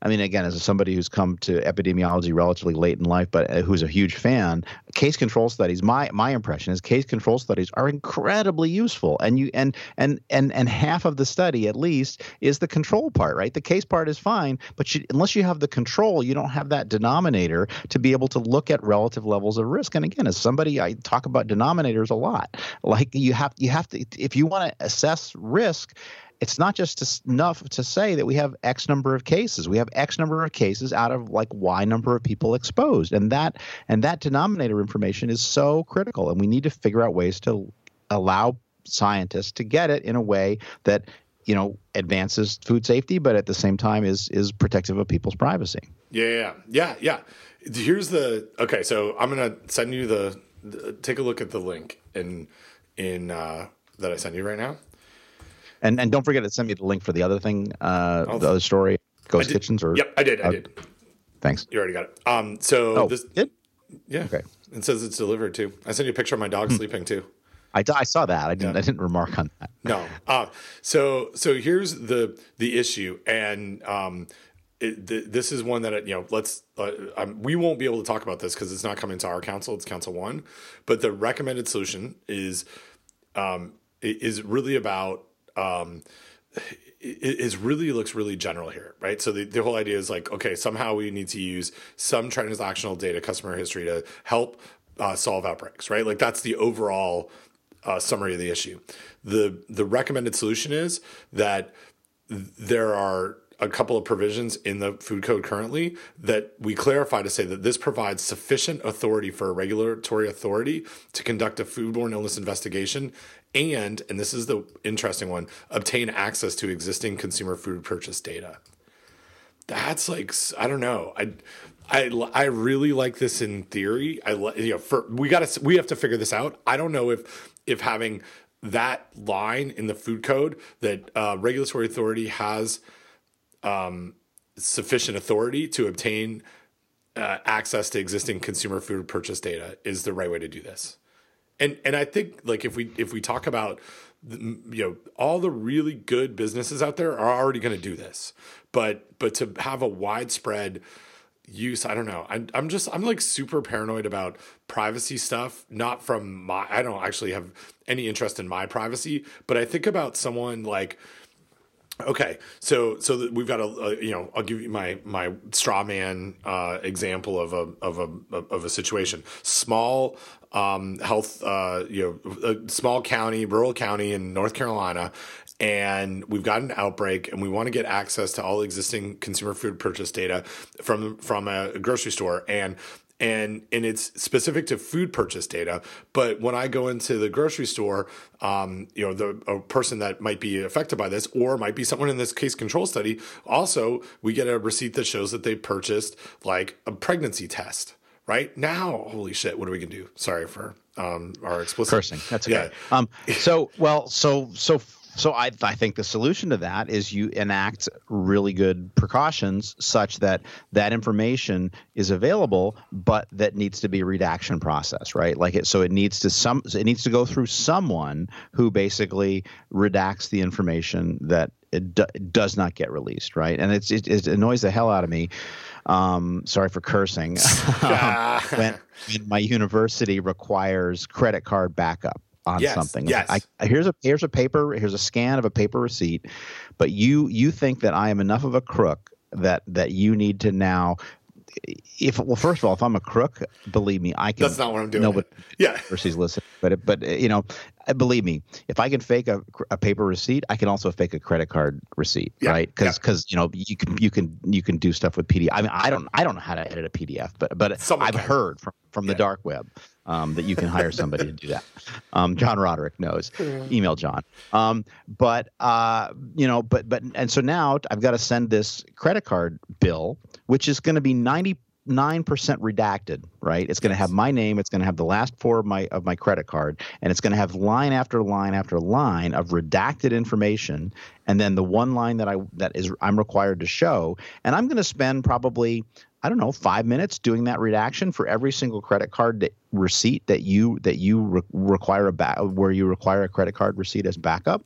I mean, again, as somebody who's come to epidemiology relatively late in life, but uh, who's a huge fan, case control studies. My my impression is case control studies are incredibly useful, and you and and and and half of the study at least is the control part, right? The case part is fine, but you, unless you have the control, you don't have that denominator to be able to look at relative levels of risk. And again, as somebody, I talk about denominators a lot. Like you have you have to if you want to assess risk it's not just enough to say that we have X number of cases. We have X number of cases out of like Y number of people exposed, and that and that denominator information is so critical. And we need to figure out ways to allow scientists to get it in a way that you know advances food safety, but at the same time is is protective of people's privacy. Yeah, yeah, yeah. Here's the okay. So I'm gonna send you the, the take a look at the link in in uh, that I sent you right now. And and don't forget to send me the link for the other thing, uh, oh, the other story, Ghost Kitchens. Or yep, I did. I uh, did. Thanks. You already got it. Um, so oh, this did. Yeah. Okay. It says it's delivered too. I sent you a picture of my dog hmm. sleeping too. I, I saw that. I didn't. Yeah. I didn't remark on that. No. Uh, so so here's the the issue, and um, it, th- this is one that you know. Let's uh, um, we won't be able to talk about this because it's not coming to our council. It's council one, but the recommended solution is um, is really about um, it, it really looks really general here, right? So the, the whole idea is like, okay, somehow we need to use some transactional data, customer history to help uh, solve outbreaks, right? Like that's the overall uh, summary of the issue. The the recommended solution is that there are a couple of provisions in the food code currently that we clarify to say that this provides sufficient authority for a regulatory authority to conduct a foodborne illness investigation and and this is the interesting one obtain access to existing consumer food purchase data. That's like i don't know. I i i really like this in theory. I you know for we got to we have to figure this out. I don't know if if having that line in the food code that uh, regulatory authority has um, sufficient authority to obtain uh, access to existing consumer food purchase data is the right way to do this and and I think like if we if we talk about you know all the really good businesses out there are already going to do this, but but to have a widespread use i don't know I'm, I'm just i'm like super paranoid about privacy stuff not from my i don't actually have any interest in my privacy but i think about someone like Okay, so so we've got a, a, you know I'll give you my my straw man uh, example of a of a of a situation. Small um, health, uh, you know, a small county, rural county in North Carolina, and we've got an outbreak, and we want to get access to all existing consumer food purchase data from from a grocery store, and and and it's specific to food purchase data. But when I go into the grocery store, um, you know, the a person that might be affected by this, or might be someone in this case control study, also we get a receipt that shows that they purchased like a pregnancy test. Right now, holy shit, what are we gonna do? Sorry for um, our explicit cursing. That's okay. Yeah. Um, so well, so so so I, I think the solution to that is you enact really good precautions such that that information is available, but that needs to be a redaction process, right? Like it, so it needs to some it needs to go through someone who basically redacts the information that it do, does not get released, right? And it's it, it annoys the hell out of me. Um, sorry for cursing. um, when, when my university requires credit card backup on Yes, something. yes. I, I- here's a here's a paper here's a scan of a paper receipt, but you you think that I am enough of a crook that that you need to now. If well, first of all, if I'm a crook, believe me, I can. That's not what I'm doing. No, but yeah. versus listen. But it- but you know, believe me, if I can fake a, a paper receipt, I can also fake a credit card receipt, Yeah, right? Because you know you can you can you can do stuff with PDF. I mean, I don't I don't know how to edit a PDF, but but Someone I've can. heard from from the Yeah. dark web um, that you can hire somebody to do that. Um, John Roderick knows. Email John. Um, but uh, you know, but but and so now I've got to send this credit card bill, which is going to be ninety nine percent redacted. Right? It's going to have my name. It's going to have the last four of my of my credit card, and it's going to have line after line after line of redacted information, and then the one line that I that is I'm required to show, and I'm going to spend probably I don't know, five minutes doing that redaction for every single credit card that, receipt that you that you re- require a back where you require a credit card receipt as backup.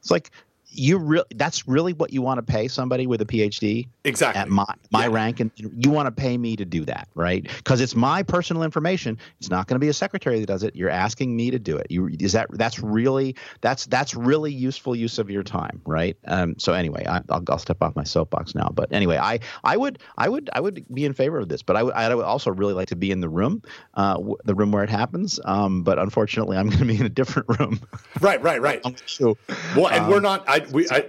It's like you really that's really what you want to pay somebody with a PhD Exactly. at my my Yeah. rank, and you want to pay me to do that, right? Because it's my personal information. It's not going to be a secretary that does it. You're asking me to do it. You is that that's really that's that's really useful use of your time, right? Um, so anyway, I, I'll, I'll step off my soapbox now. But anyway, I I would I would I would be in favor of this, but I would I would also really like to be in the room, uh, w- the room where it happens. Um, but unfortunately, I'm going to be in a different room. right, right, right. so Well, and Um, we're not. I we I,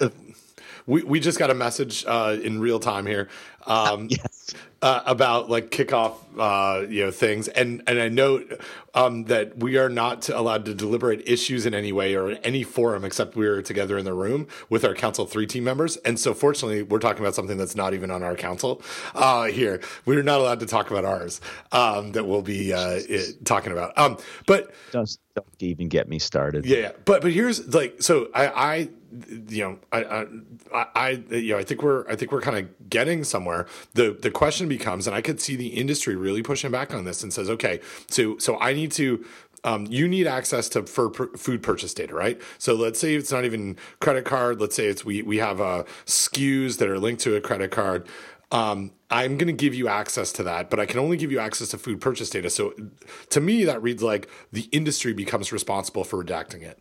we we just got a message uh, in real time here um, yes. uh, about like kickoff, uh, you know, things, and and I note um, that we are not allowed to deliberate issues in any way or in any forum except we're together in the room with our council three team members, and so fortunately we're talking about something that's not even on our council uh, here. We're not allowed to talk about ours um, that we'll be uh, it, talking about. Um, but Don't, don't even get me started. yeah, yeah. but but here's like so I I you know I I I, you know I think we're I think we're kind of getting somewhere. The the question becomes, and I could see the industry really pushing back on this and says, okay, so so I need to. Um, you need access to for food purchase data, right? So let's say it's not even credit card. Let's say it's we we have uh, SKUs that are linked to a credit card. Um, I'm going to give you access to that, but I can only give you access to food purchase data. So to me, that reads like the industry becomes responsible for redacting it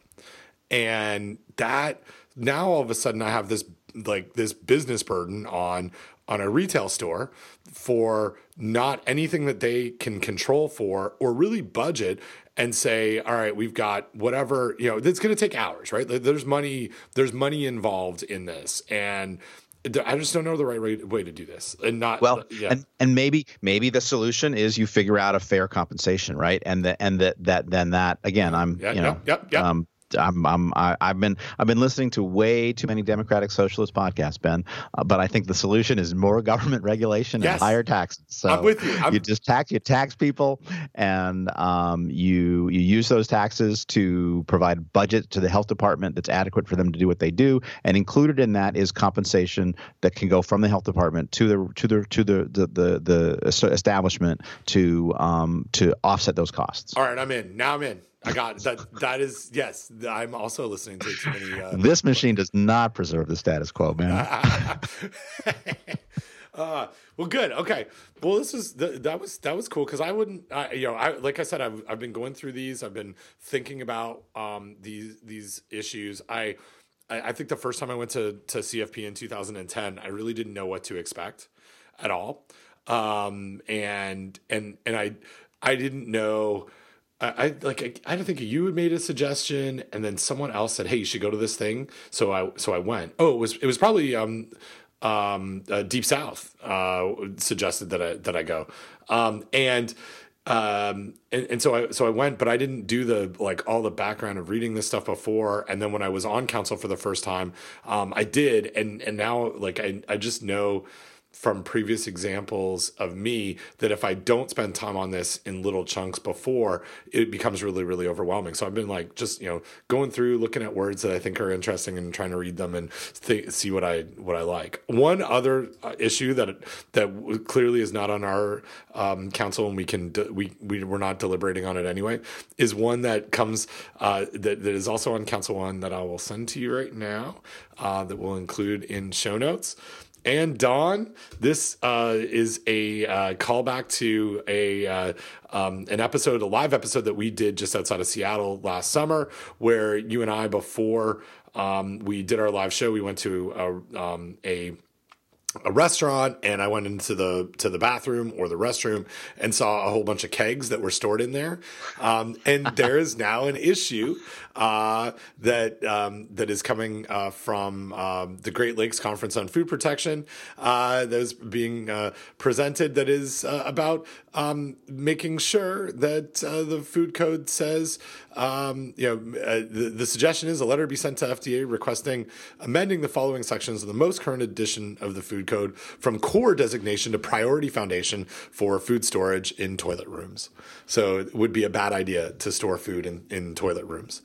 and that now all of a sudden I have this like this business burden on on a retail store for not anything that they can control for or really budget and say all right we've got whatever you know it's going to take hours right there's money there's money involved in this and I just don't know the right way, to do this and not Well, yeah and and maybe maybe the solution is you figure out a fair compensation, right? And that and that that then that again, I'm Yeah, you know, yep, yep, yep. um, I'm, I'm I, I've been I've been listening to way too many Democratic Socialist podcasts, Ben. Uh, but I think the solution is more government regulation Yes. and higher taxes. So I'm with you. I'm- you just tax you tax people, and um, you you use those taxes to provide budget to the health department that's adequate for them to do what they do, and included in that is compensation that can go from the health department to the to the to the the the, the establishment to um, to offset those costs. all right I'm in now I'm in I got that that is yes I'm also listening to too many uh, This machine does not preserve the status quo, man. uh, well, good. Okay. Well, this is th- that was that was cool because I wouldn't, I, you know, I like I said, I've I've been going through these. I've been thinking about um, these these issues. I, I I think the first time I went to to CFP in 2010, I really didn't know what to expect at all, um, and and and I I didn't know. I, like I, I don't think you had made a suggestion, and then someone else said, "Hey, you should go to this thing." So I so I went. Oh, it was it was probably um um uh, Deep South uh suggested that I that I go, um and um and, and so I so I went, but I didn't do the like all the background of reading this stuff before. And then when I was on council for the first time, um I did, and and now like I I just know from previous examples of me that if I don't spend time on this in little chunks before, it becomes really, really overwhelming. So I've been like just you know going through, looking at words that I think are interesting, and trying to read them and th- see what I what I like. One other uh, issue that that clearly is not on our um, council, and we can de- we we we're not deliberating on it anyway, is one that comes uh, that that is also on council one that I will send to you right now, uh, that will include in show notes and Dawn. This uh, is a uh, callback to a uh, um, an episode, a live episode that we did just outside of Seattle last summer, where you and I, before um, we did our live show, we went to a, um, a a restaurant and I went into the to the bathroom or the restroom and saw a whole bunch of kegs that were stored in there. Um, and there is now an issue uh, that um, that is coming uh, from um, the Great Lakes Conference on Food Protection uh, that is being uh, presented that is uh, about um, making sure that the food code says um, you know the, the suggestion is a letter be sent to FDA requesting amending the following sections of the most current edition of the food code from core designation to priority foundation for food storage in toilet rooms. So it would be a bad idea to store food in, in toilet rooms.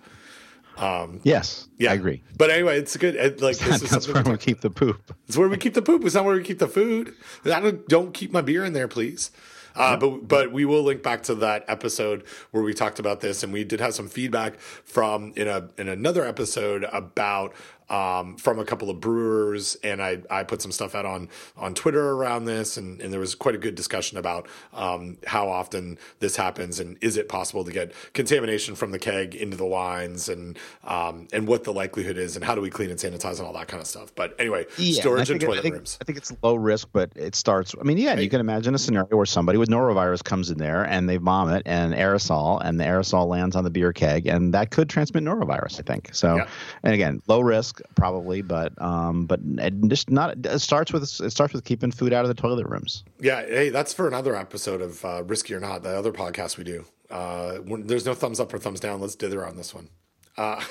Um, yes, yeah, I agree. But anyway, it's good. It, like this is that's where we keep the poop. It's where we keep the poop. It's not where we keep the food. I don't, don't keep my beer in there, please. Uh, but but we will link back to that episode where we talked about this, and we did have some feedback from in a in another episode about um, from a couple of brewers, and I, I put some stuff out on on Twitter around this, and, and there was quite a good discussion about um, how often this happens, and is it possible to get contamination from the keg into the wines, and um, and what the likelihood is, and how do we clean and sanitize, and all that kind of stuff. But anyway, yeah, storage and toilet I think, rooms. I think it's low risk, but it starts. I mean, yeah, right. you can imagine a scenario where somebody with norovirus comes in there and they vomit and aerosol, and the aerosol lands on the beer keg, and that could transmit norovirus. I think so. Yeah. And again, low risk probably, but um, but just not. It starts with it starts with keeping food out of the toilet rooms. Yeah, hey, that's for another episode of uh, Risky or Not, the other podcast we do. Uh, when, there's no thumbs up or thumbs down. Let's dither on this one. Uh,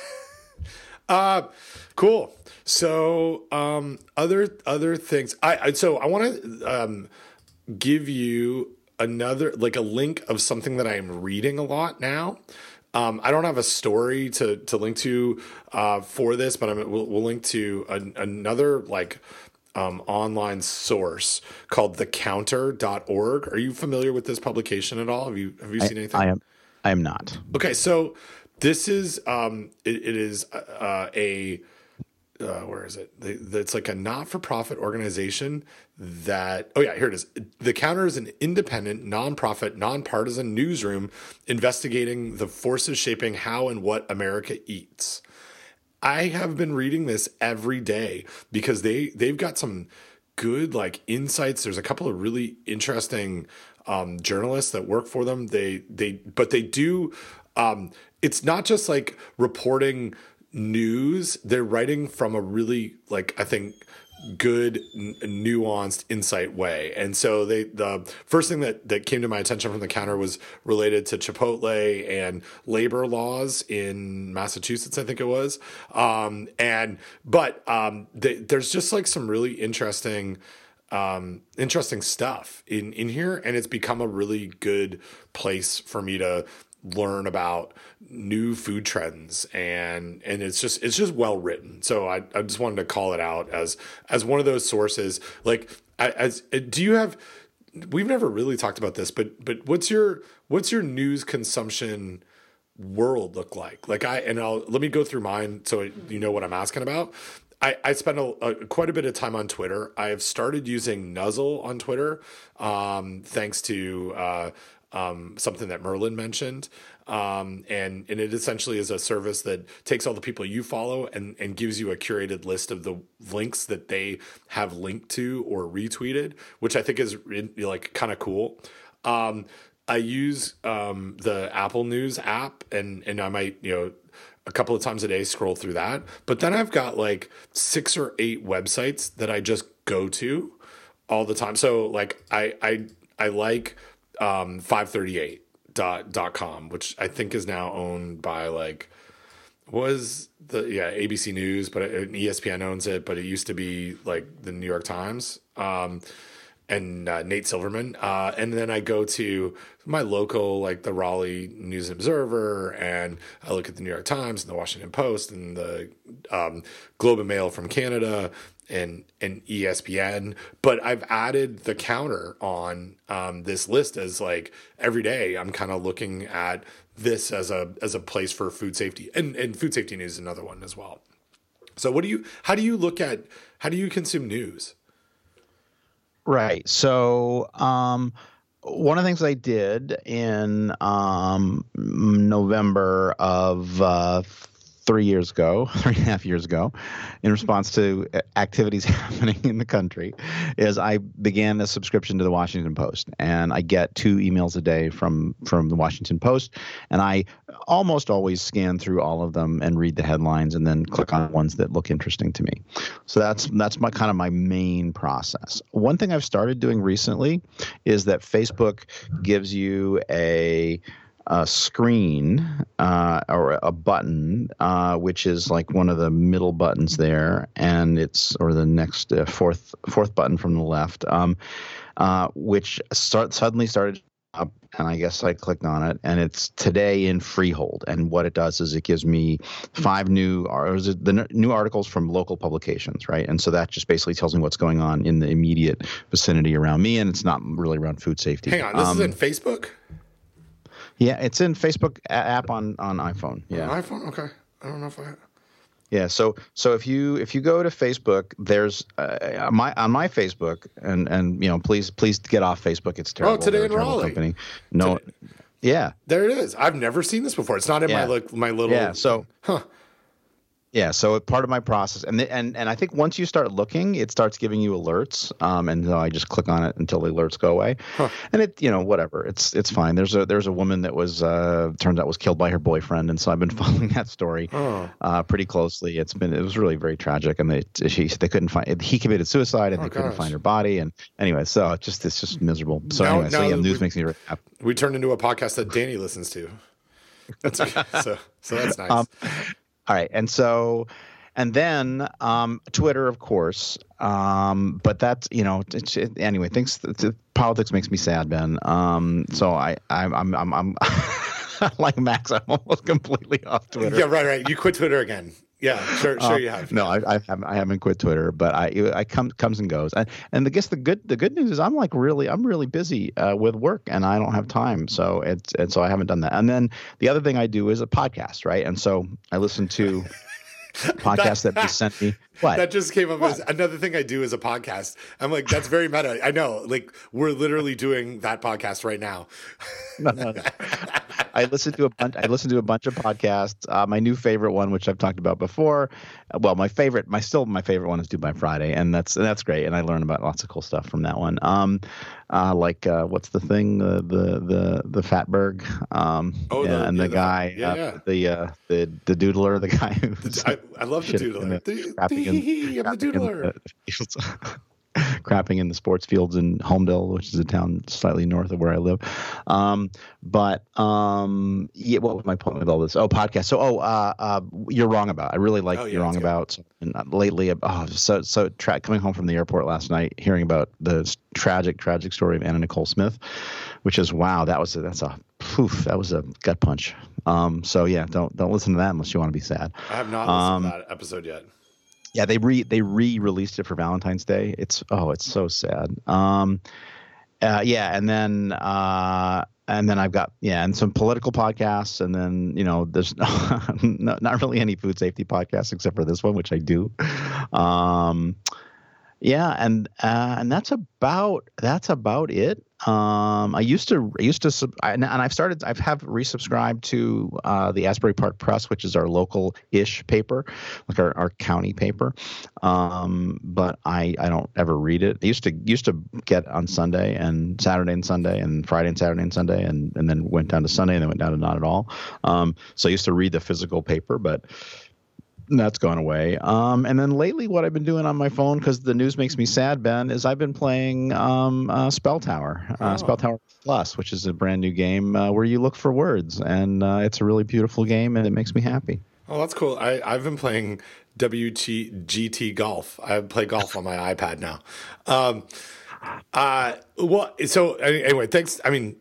uh cool. So, um, other other things. I, I so I want to um, give you another like a link of something that I'm reading a lot now. Um, I don't have a story to to link to uh, for this, but I'm, we'll, we'll link to an, another like um, online source called thecounter.org. Are you familiar with this publication at all? Have you have you seen anything? I am. I am not. Okay, so this is um, it, it is uh, a uh, where is it? It's like a not-for-profit organization that. Oh yeah, here it is. The Counter is an independent, nonprofit, nonpartisan newsroom investigating the forces shaping how and what America eats. I have been reading this every day because they they've got some good like insights. There's a couple of really interesting um, journalists that work for them. They they but they do. Um, it's not just like reporting news, they're writing from a really like I think good n- nuanced insight way. And so they the first thing that that came to my attention from the counter was related to chipotle and labor laws in massachusetts i think it was. Um, and but um, they, there's just like some really interesting um, interesting stuff in in here and it's become a really good place for me to learn about new food trends and and it's just it's just well written. So i, I just wanted to call it out as as one of those sources. Like I, as do you have we've never really talked about this but but what's your what's your news consumption world look like? Like i and i'll let me go through mine so you know what i'm asking about. I, I spend a, a, quite a bit of time on Twitter. I've started using Nuzzle on Twitter, um, thanks to uh, um, something that Merlin mentioned. Um, and, and it essentially is a service that takes all the people you follow and, and gives you a curated list of the links that they have linked to or retweeted, which I think is like kind of cool. Um, I use um, the Apple News app, and and I might you know a couple of times a day scroll through that. But then I've got like six or eight websites that I just go to all the time. So like I I I like um, 538 dot, dot com, which I think is now owned by like was the yeah ABC News, but it, ESPN owns it, but it used to be like the New York Times. Um, and uh, Nate Silverman. Uh, and then I go to my local, like the Raleigh News Observer, and I look at the New York Times and the Washington Post and the um, Globe and Mail from Canada and and ESPN. But I've added the counter on um, this list as like every day I'm kind of looking at this as a as a place for food safety and and food safety news is another one as well. So what do you how do you look at how do you consume news? Right. So, um, one of the things I did in um, November of uh, three years ago, three and a half years ago, in response to uh, activities happening in the country, is I began a subscription to the Washington Post, and I get two emails a day from from the Washington Post, and I almost always scan through all of them and read the headlines, and then click on ones that look interesting to me. So that's that's my kind of my main process. One thing I've started doing recently is that Facebook gives you a a screen uh, or a button, uh, which is like one of the middle buttons there, and it's or the next uh, fourth fourth button from the left, um, uh, which start suddenly started up, and I guess I clicked on it, and it's today in Freehold. And what it does is it gives me five new or the new articles from local publications, right? And so that just basically tells me what's going on in the immediate vicinity around me, and it's not really around food safety. Hang on, this um, is in Facebook. Yeah, it's in Facebook app on on iPhone. Yeah, on iPhone. Okay, I don't know if I. Yeah, so so if you if you go to Facebook, there's uh, my on my Facebook and and you know please please get off Facebook. It's terrible. Oh, today in Raleigh. Company. No, today. yeah, there it is. I've never seen this before. It's not in yeah. my my little. Yeah, so huh. Yeah, so part of my process, and the, and and I think once you start looking, it starts giving you alerts, um, and so I just click on it until the alerts go away, huh. and it you know whatever, it's it's fine. There's a there's a woman that was uh, turns out was killed by her boyfriend, and so I've been following that story oh. uh, pretty closely. It's been it was really very tragic, and they she they couldn't find he committed suicide, and oh, they couldn't find her body, and anyway, so it's just it's just miserable. So now, anyway, now so yeah, news we, makes me really happy. We turned into a podcast that Danny listens to. That's okay. so so that's nice. Um, all right, and so and then um, Twitter, of course. Um, but that's you know, it, anyway. Things politics makes me sad, Ben. Um, so I, I I'm I'm I'm like Max. I'm almost completely off Twitter. Yeah, right, right. You quit Twitter again. Yeah, sure, sure. You have. no, I, I haven't. I haven't quit Twitter, but I, I come comes and goes. And and I guess the good the good news is I'm like really I'm really busy uh, with work and I don't have time. So it's and so I haven't done that. And then the other thing I do is a podcast, right? And so I listen to podcasts that, you sent me. What? That just came up what? as another thing I do as a podcast. I'm like, that's very meta. I know. Like, we're literally doing that podcast right now. no, no, no. I listen to a bunch. I listen to a bunch of podcasts. Uh, my new favorite one, which I've talked about before, uh, well, my favorite, my still my favorite one is Do By Friday, and that's and that's great. And I learn about lots of cool stuff from that one. Um, uh, like uh, what's the thing, the the the the Fatberg, um, oh, yeah, the, and yeah, the, guy, yeah, uh, yeah. the uh, the the doodler, the guy who's I, I love the doodler. The, the, in, I'm the doodler. crapping in the sports fields in Holmdel, which is a town slightly north of where I live. Um, but um, yeah, what was my point with all this? Oh, podcast. So, oh, uh, uh, you're wrong about. I really like oh, yeah, you're wrong about. And uh, lately, oh, so so tra- coming home from the airport last night, hearing about the tragic, tragic story of Anna Nicole Smith, which is wow, that was a, that's a poof, that was a gut punch. Um, so yeah, don't don't listen to that unless you want to be sad. I have not listened um, to that episode yet. Yeah, they re they re-released it for Valentine's Day. It's oh, it's so sad. Um, uh, yeah, and then uh, and then I've got yeah, and some political podcasts, and then you know, there's no, not really any food safety podcasts except for this one, which I do. Um, yeah, and uh, and that's about that's about it. Um, I used to I used to and I've started I've have resubscribed to uh, the Asbury Park Press, which is our local ish paper, like our, our county paper. Um, but I I don't ever read it. I used to used to get on Sunday and Saturday and Sunday and Friday and Saturday and Sunday and and then went down to Sunday and then went down to not at all. Um, so I used to read the physical paper, but that's gone away. Um, and then lately, what I've been doing on my phone because the news makes me sad, Ben, is I've been playing um, uh, Spell Tower, uh, oh. Spell Tower Plus, which is a brand new game uh, where you look for words, and uh, it's a really beautiful game, and it makes me happy. Oh, that's cool. I, I've been playing WGT Golf. I play golf on my iPad now. Um, uh, well, so anyway, thanks. I mean,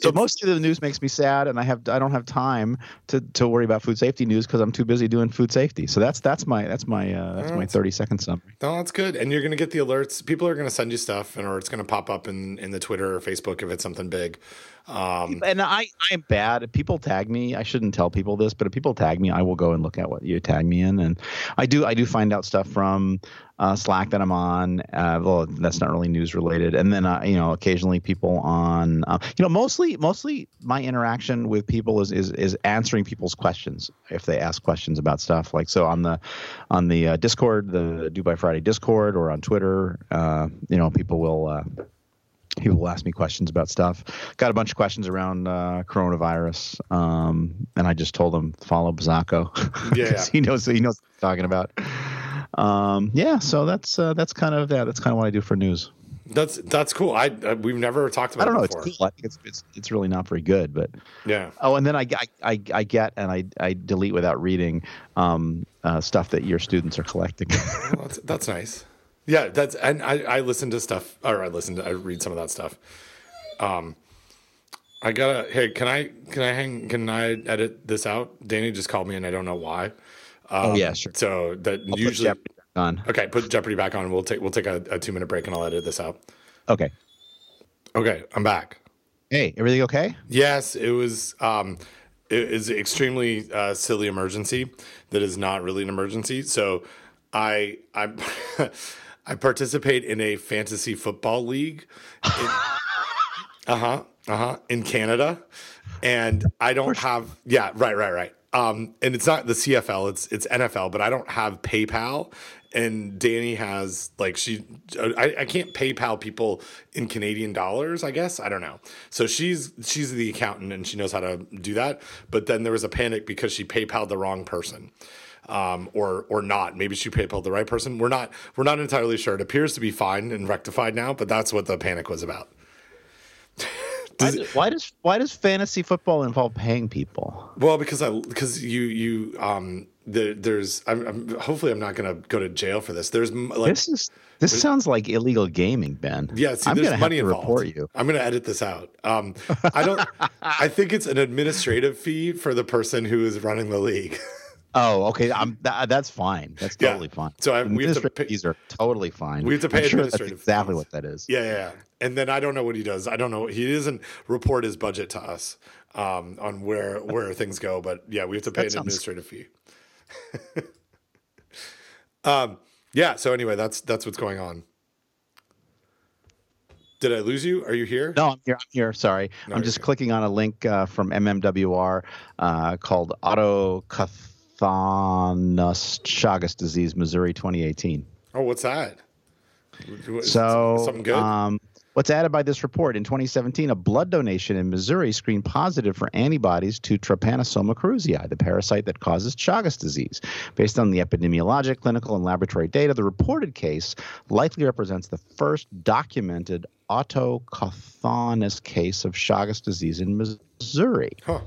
so most of the news makes me sad, and I have I don't have time to, to worry about food safety news because I'm too busy doing food safety. So that's that's my that's my uh, that's, my 30 second summary. No, that's good. And you're gonna get the alerts. People are gonna send you stuff, and or it's gonna pop up in in the Twitter or Facebook if it's something big. Um, and I I'm bad. If people tag me, I shouldn't tell people this, but if people tag me, I will go and look at what you tag me in, and I do I do find out stuff from uh, Slack that I'm on. Uh, well, that's not really news related. And then uh, you know, occasionally people on. Uh, you know, mostly mostly my interaction with people is is is answering people's questions if they ask questions about stuff. Like so on the on the uh, Discord, the Do By Friday Discord, or on Twitter. Uh, you know, people will. People will ask me questions about stuff. Got a bunch of questions around uh, coronavirus, um, and I just told them follow Bazako. Yeah, yeah. he knows he knows what I'm talking about. Um, yeah, so that's uh, that's kind of yeah, that's kind of what I do for news. That's that's cool. I, I we've never talked about. I don't know. it before. It's cool. I think it's it's it's really not very good, but Yeah. oh, and then I I, I, I get and I, I delete without reading um, uh, stuff that your students are collecting. Well, that's, that's nice. Yeah, that's and I, I listen to stuff or I listen to I read some of that stuff. Um I gotta hey, can I can I hang can I edit this out? Danny just called me and I don't know why. Um, Oh, yeah, sure. So that I'll put usually Jeopardy back on. Okay, put Jeopardy back on. We'll take we'll take a, a two minute break and I'll edit this out. Okay. Okay, I'm back. Hey, everything okay? Yes, it was. Um, it is extremely uh, silly emergency that is not really an emergency. So, I I I participate in a fantasy football league. Uh huh. Uh huh. In Canada, and I don't have. Yeah. Right. Right. Right. Um, and it's not the CFL. It's it's NFL, but I don't have PayPal. And Danny has like she, I, I can't PayPal people in Canadian dollars. I guess I don't know. So she's she's the accountant and she knows how to do that. But then there was a panic because she PayPal the wrong person um, or or not. Maybe she PayPal the right person. We're not we're not entirely sure. It appears to be fine and rectified now, but that's what the panic was about. Why, do- why does why does fantasy football involve paying people? Well, because I because you you um there, there's I'm, I'm hopefully I'm not gonna go to jail for this. There's like This is this sounds like illegal gaming, Ben. yeah, see, I'm there's gonna money have to involved. report you. I'm gonna edit this out. Um, I don't. I think it's an administrative fee for the person who is running the league. Oh, okay. I'm that, that's fine. That's Yeah. totally fine. So I- we have to Administrative pay- fees are totally fine. We have to pay I'm sure that's exactly fees. what that is. Yeah, yeah, yeah. And then I don't know what he does. I don't know. He doesn't report his budget to us um, on where where things go. But yeah, we have to pay That an administrative fee. um, yeah. So anyway, that's that's what's going on. Did I lose you? Are you here? No, I'm here. I'm here. Sorry, No, I'm just good. clicking on a link uh, from MMWR uh, called Autochthonous Chagas disease, Missouri, 2018. Oh, what's that? So, something good. Um, what's added by this report in 2017? A blood donation in Missouri screened positive for antibodies to Trypanosoma cruzi, the parasite that causes Chagas disease. Based on the epidemiologic, clinical, and laboratory data, the reported case likely represents the first documented autochthonous case of Chagas disease in Missouri. huh.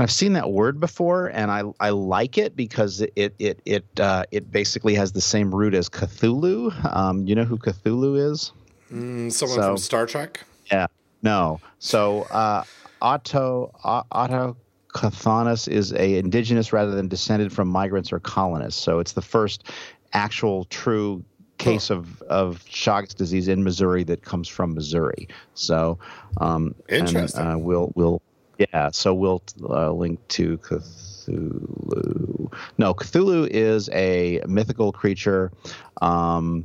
I've seen that word before, and I I like it because it it it it, uh, it basically has the same root as Cthulhu. Um, you know who Cthulhu is? Mm, someone So- from Star Trek. Yeah. No. So uh, Otto uh, Autochthonous is a indigenous rather than descended from migrants or colonists. So it's the first actual true case of of Chagas disease in Missouri that comes from Missouri. So um, and, Interesting. uh, we'll we'll yeah. So we'll uh, link to Cthulhu. No, Cthulhu is a mythical creature. Um,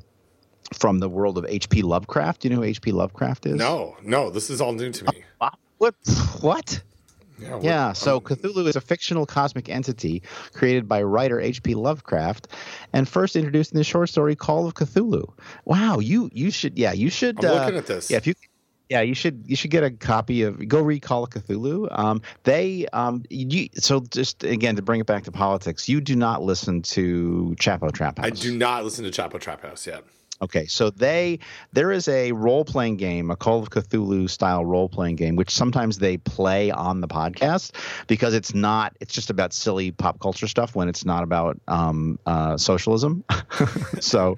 from the world of H.P. Lovecraft. Do you know who H.P. Lovecraft is? No, no, this is all new to me. What? What? Yeah. Yeah. So um, Cthulhu is a fictional cosmic entity created by writer H.P. Lovecraft, and first introduced in the short story Call of Cthulhu. Wow. You you should yeah you should. I'm uh, looking at this. Yeah. If you. Yeah, you should you should get a copy of go read Call of Cthulhu. Um, they um, you, so just again to bring it back to politics, you do not listen to Chapo Trap House. I do not listen to Chapo Trap House yet. Okay, so they there is a role playing game, a Call of Cthulhu style role playing game, which sometimes they play on the podcast because it's not it's just about silly pop culture stuff when it's not about um, uh, socialism. so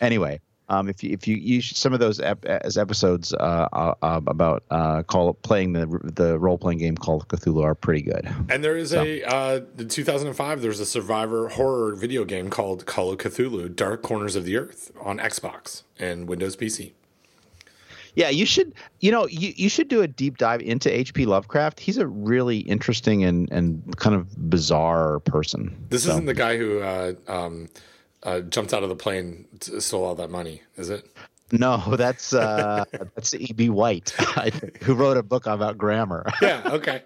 anyway, um, if you if you, should, some of those ep- as episodes uh, uh, uh, about uh, call playing the the role playing game called Cthulhu are pretty good. And there is a uh, in 2005. There's a survivor horror video game called Call of Cthulhu: Dark Corners of the Earth on Xbox and Windows PC. Yeah, you should. You know, you, you should do a deep dive into H.P. Lovecraft. He's a really interesting and and kind of bizarre person. This So- isn't the guy who uh, um, uh, jumped out of the plane, stole all that money. Is it? No, that's uh, that's E.B. White, who wrote a book about grammar. yeah. Okay.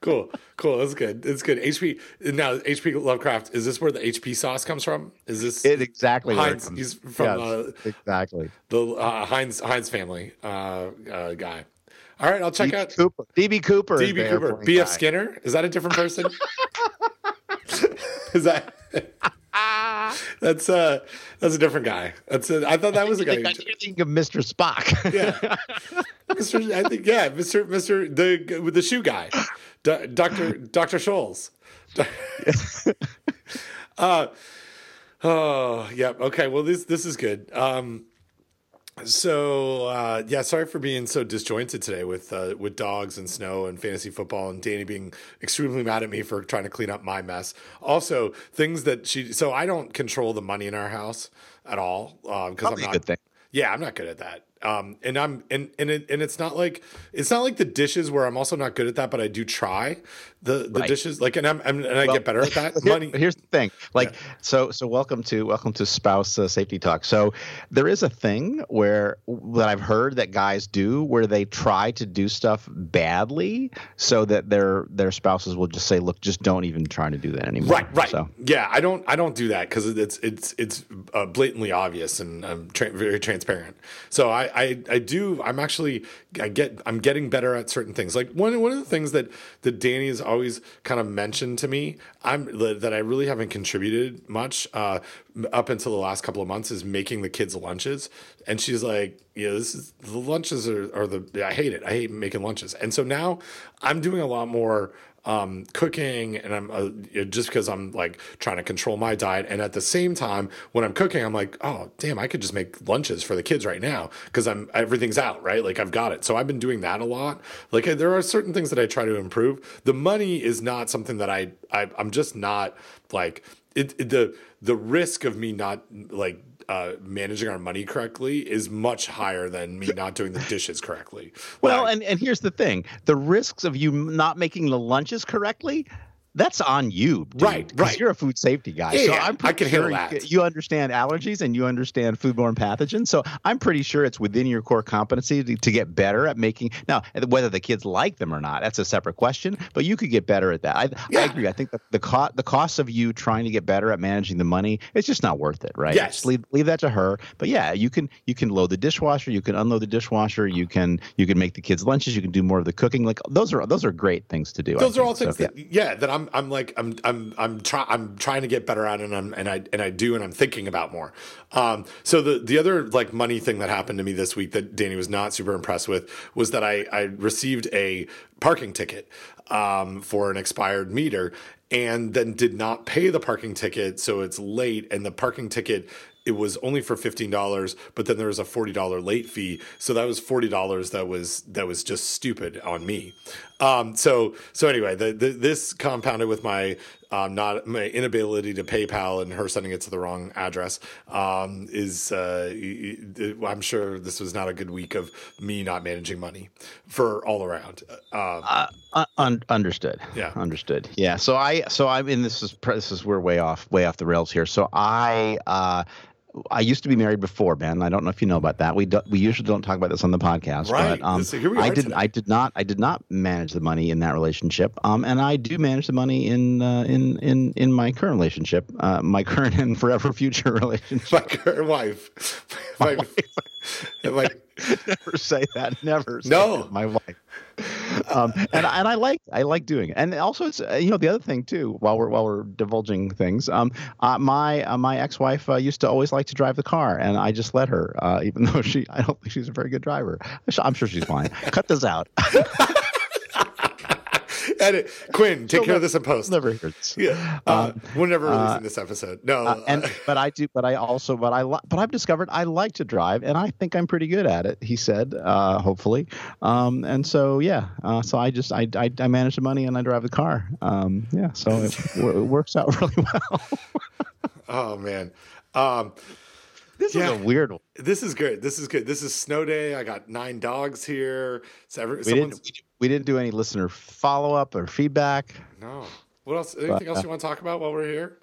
Cool. Cool. That's good. It's good. HP now. HP Lovecraft. Is this where the HP sauce comes from? Is this it exactly? Heinz. He's from yes, uh, exactly the uh, Heinz Heinz family uh, uh guy. All right, I'll check DB out Cooper. DB Cooper. DB Cooper. B.F. Skinner. Is that a different person? is that? that's uh that's a different guy. That's a, I thought that was a guy. You're thinking of Mr. Spock. yeah, Mr. I think yeah, Mr. Mr. the the shoe guy, Doctor Doctor Scholl's. uh, oh yeah. Okay. Well, this this is good. Um, so uh, yeah, sorry for being so disjointed today with uh, with dogs and snow and fantasy football and Danny being extremely mad at me for trying to clean up my mess. Also, things that she so I don't control the money in our house at all because um, I'm not. Yeah, I'm not good at that. Um, and I'm and and it, and it's not like it's not like the dishes where I'm also not good at that, but I do try the the right. dishes. Like, and I'm, I'm and I well, get better at that. Here, Money. Here's the thing. Like, yeah. so so welcome to welcome to spouse uh, safety talk. So there is a thing where that I've heard that guys do where they try to do stuff badly so that their their spouses will just say, look, just don't even try to do that anymore. Right. Right. So yeah, I don't I don't do that because it's it's it's uh, blatantly obvious and I'm tra- very transparent. So I I, I do. I'm actually I get I'm getting better at certain things. Like one one of the things that that Danny has always kind of mentioned to me, I'm that I really haven't contributed much uh, up until the last couple of months is making the kids lunches. And she's like, yeah, this is the lunches are, are the I hate it. I hate making lunches. And so now I'm doing a lot more um, cooking and I'm uh, just because I'm like trying to control my diet. And at the same time, when I'm cooking, I'm like, oh, damn, I could just make lunches for the kids right now because I'm everything's out, right? Like I've got it. So I've been doing that a lot. Like there are certain things that I try to improve. The money is not something that I, I I'm just not like it, it the the risk of me not like uh, managing our money correctly is much higher than me not doing the dishes correctly. Well, and, and here's the thing the risks of you not making the lunches correctly that's on you, dude, right? Right. You're a food safety guy, yeah, so yeah, I'm I can sure handle that. You understand allergies and you understand foodborne pathogens, so I'm pretty sure it's within your core competency to, to, get better at making. Now, whether the kids like them or not, that's a separate question. But you could get better at that. I, yeah. I agree. I think the the cost the cost of you trying to get better at managing the money it's just not worth it, right? Yes. Just leave leave that to her. But yeah, you can you can load the dishwasher, you can unload the dishwasher, you can you can make the kids lunches, you can do more of the cooking. Like those are those are great things to do. Those are all things so, that yeah. that I'm I'm like I'm I'm I'm trying I'm trying to get better at it and I'm and I and I do and I'm thinking about more. Um, so the the other like money thing that happened to me this week that Danny was not super impressed with was that I I received a parking ticket um, for an expired meter and then did not pay the parking ticket so it's late and the parking ticket it was only for $15 but then there was a $40 late fee so that was $40 that was that was just stupid on me um, so so anyway the, the, this compounded with my um, not my inability to PayPal and her sending it to the wrong address um, is uh, I'm sure this was not a good week of me not managing money for all around. Um, uh, uh, un- understood. Yeah, understood. Yeah. So I so I mean this is this is we're way off way off the rails here. So I uh, I used to be married before, Ben. I don't know if you know about that. We do, we usually don't talk about this on the podcast, right. but um, I did I did not I did not manage the money in that relationship. Um, and I do manage the money in uh, in in in my current relationship, uh, my current and forever future relationship. My current wife. My, my wife. never say that. Never. no, that, my wife um, and and I like I like doing it. And also, it's uh, you know the other thing too. While we're while we're divulging things, um, uh, my uh, my ex wife uh, used to always like to drive the car, and I just let her, uh, even though she I don't think she's a very good driver. I'm sure she's fine. Cut this out. Edit. Quinn, take care of this in post. Never hurts. Yeah. Uh, um, we're never releasing uh, this episode. No. Uh, and but I do. But I also. But I. But I've discovered I like to drive, and I think I'm pretty good at it. He said, uh, hopefully. Um, and so yeah. Uh, so I just I, I, I manage the money and I drive the car. Um, yeah. So it, it works out really well. oh man. Um, this yeah. is a weird one. This is good. This is good. This is snow day. I got nine dogs here. So every, we, didn't, we didn't do any listener follow up or feedback. No. What else? Anything but, else uh, you want to talk about while we're here?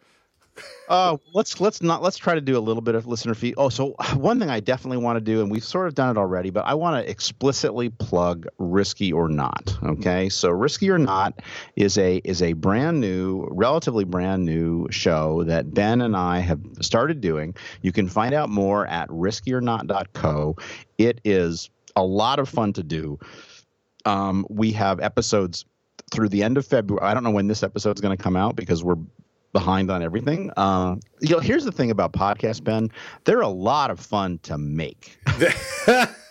Uh, let's let's not let's try to do a little bit of listener feed. Oh, so one thing I definitely want to do, and we've sort of done it already, but I want to explicitly plug "Risky or Not." Okay, so "Risky or Not" is a is a brand new, relatively brand new show that Ben and I have started doing. You can find out more at riskyornot.co. It is a lot of fun to do. Um, we have episodes through the end of February. I don't know when this episode is going to come out because we're behind on everything. Uh, you know, here's the thing about podcasts, Ben. They're a lot of fun to make.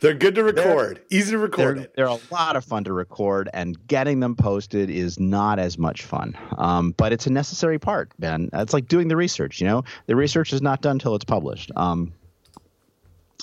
they're good to record, they're, easy to record. They're, they're, a lot of fun to record, and getting them posted is not as much fun. Um, but it's a necessary part, Ben. It's like doing the research. You know, the research is not done until it's published. Um,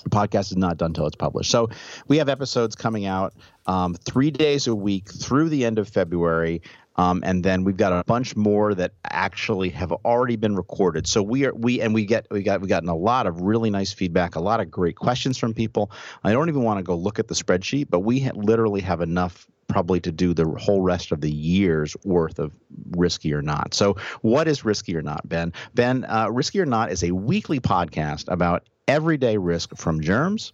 the podcast is not done until it's published. So we have episodes coming out um, three days a week through the end of February. Um, and then we've got a bunch more that actually have already been recorded. So we are we and we get we got we gotten a lot of really nice feedback, a lot of great questions from people. I don't even want to go look at the spreadsheet, but we ha- literally have enough probably to do the whole rest of the year's worth of risky or not. So, what is risky or not, Ben? Ben, uh, risky or not is a weekly podcast about everyday risk from germs.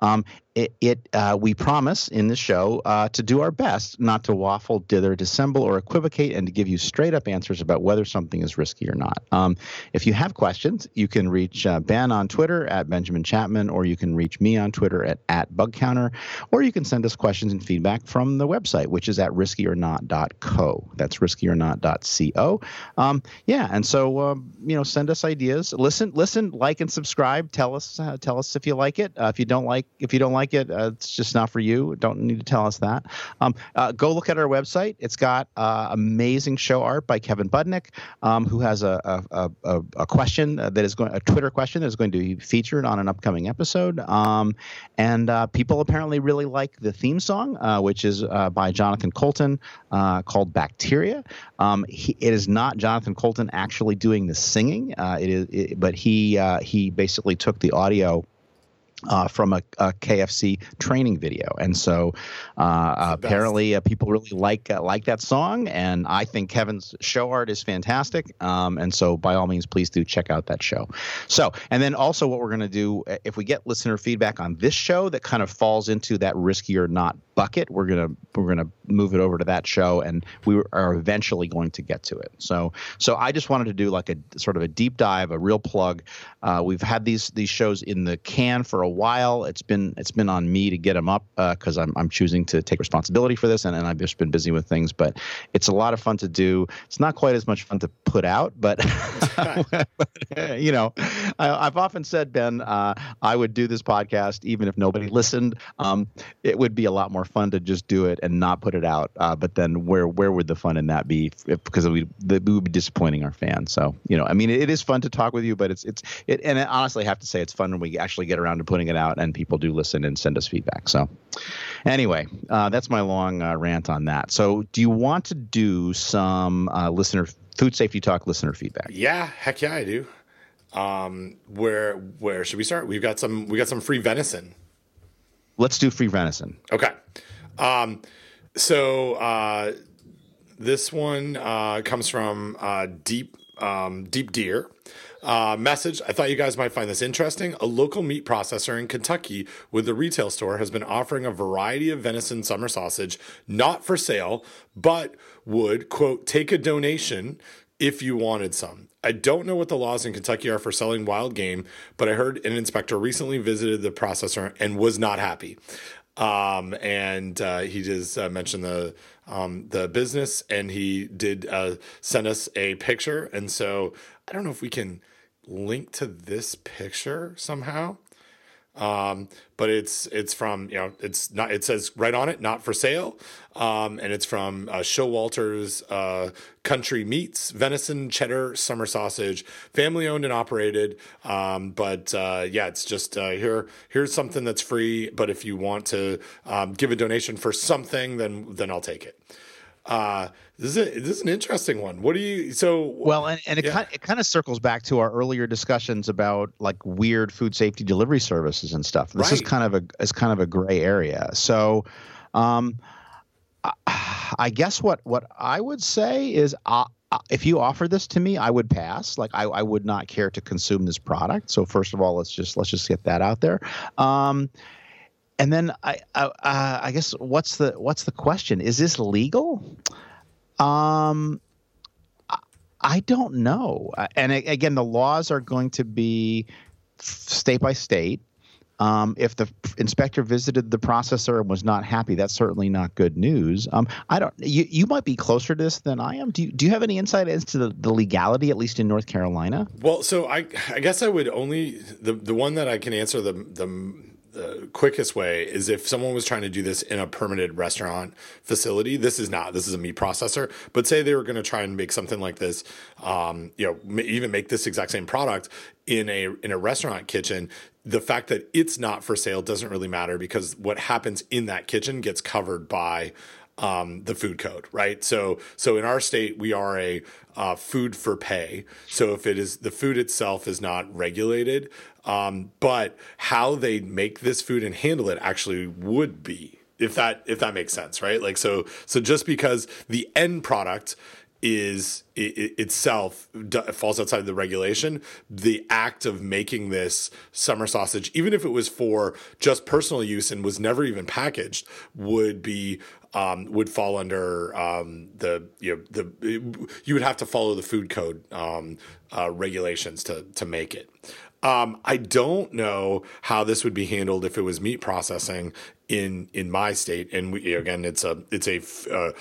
Um, it, it uh, we promise in the show uh, to do our best not to waffle, dither, dissemble, or equivocate, and to give you straight up answers about whether something is risky or not. Um, if you have questions, you can reach uh, Ben on Twitter at Benjamin Chapman, or you can reach me on Twitter at, at BugCounter, or you can send us questions and feedback from the website, which is at riskyornot.co. That's riskyornot.co. Um, yeah, and so um, you know, send us ideas. Listen, listen, like, and subscribe. Tell us, uh, tell us if you like it. Uh, if you don't like, if you don't like it, uh, it's just not for you. Don't need to tell us that. Um, uh, go look at our website. It's got uh, amazing show art by Kevin Budnick, um, who has a, a, a, a question that is going a Twitter question that is going to be featured on an upcoming episode. Um, and uh, people apparently really like the theme song, uh, which is uh, by Jonathan Coulton called Bacteria. Um, he, it is not Jonathan Coulton actually doing the singing. it is, it, but he he basically took the audio uh, from a, a, KFC training video, and so uh, apparently uh, people really like uh, like that song, and I think Kevin's show art is fantastic. Um, and so, by all means, please do check out that show. So, and then also, what we're going to do uh, if we get listener feedback on this show that kind of falls into that risky or not bucket, we're gonna we're gonna move it over to that show, and we are eventually going to get to it. So, so I just wanted to do like a sort of a deep dive, a real plug. Uh, we've had these these shows in the can for a while. It's been it's been on me to get them up because uh, I'm I'm choosing to take responsibility for this, and, and I've just been busy with things. But it's a lot of fun to do. It's not quite as much fun to put out, but you know, I, have often said, Ben, uh, I would do this podcast even if nobody listened. Um, it would be a lot more fun to just do it and not put it out. Uh, but then where where would the fun in that be? If, because we we would be disappointing our fans. So you know, I mean, it, it is fun to talk with you, but it's it's it, and I honestly have to say it's fun when we actually get around to putting it out and people do listen and send us feedback. So anyway, uh, that's my long uh, rant on that. So do you want to do some uh, listener food safety talk listener feedback? Yeah, heck yeah, I do. Um, where where should we start? We've got some we got some free venison. Let's do free venison. Okay. Um, so uh, this one uh, comes from uh, Deep um, Deep Deer. Uh, message. I thought you guys might find this interesting. A local meat processor in Kentucky with a retail store has been offering a variety of venison summer sausage, not for sale, but would, quote, take a donation if you wanted some. I don't know what the laws in Kentucky are for selling wild game, but I heard an inspector recently visited the processor and was not happy. Um, and uh, he just uh, mentioned the um, the business, and he did uh, send us a picture. And so I don't know if we can link to this picture somehow. Um, but it's it's from you know it's not it says right on it not for sale, um, and it's from uh, Showalter's uh, Country Meats Venison Cheddar Summer Sausage, family owned and operated. Um, but uh, yeah, it's just uh, here here's something that's free. But if you want to um, give a donation for something, then then I'll take it. Uh, this is a, this is an interesting one. What do you so well and, and it yeah. kind it kind of circles back to our earlier discussions about like weird food safety delivery services and stuff. This right. is kind of a is kind of a gray area. So um I, I guess what what I would say is uh, uh, if you offer this to me, I would pass. Like I, I would not care to consume this product. So first of all, let's just let's just get that out there. Um, and then I, I, uh, I guess what's the what's the question? Is this legal? Um, I don't know. And again, the laws are going to be state by state. Um, if the inspector visited the processor and was not happy, that's certainly not good news. Um, I don't. You, you might be closer to this than I am. Do you, do you have any insight as to the, the legality, at least in North Carolina? Well, so I I guess I would only the the one that I can answer the the the quickest way is if someone was trying to do this in a permitted restaurant facility. This is not. This is a meat processor. But say they were going to try and make something like this, um, you know, even make this exact same product in a in a restaurant kitchen. The fact that it's not for sale doesn't really matter because what happens in that kitchen gets covered by um, the food code, right? So, so in our state, we are a uh, food for pay. So, if it is the food itself is not regulated, um, but how they make this food and handle it actually would be, if that if that makes sense, right? Like, so so just because the end product is it, itself falls outside of the regulation. The act of making this summer sausage, even if it was for just personal use and was never even packaged, would be um, would fall under um, the you know the you would have to follow the food code um, uh, regulations to to make it. Um, I don't know how this would be handled if it was meat processing in in my state. And we, again, it's a it's a uh,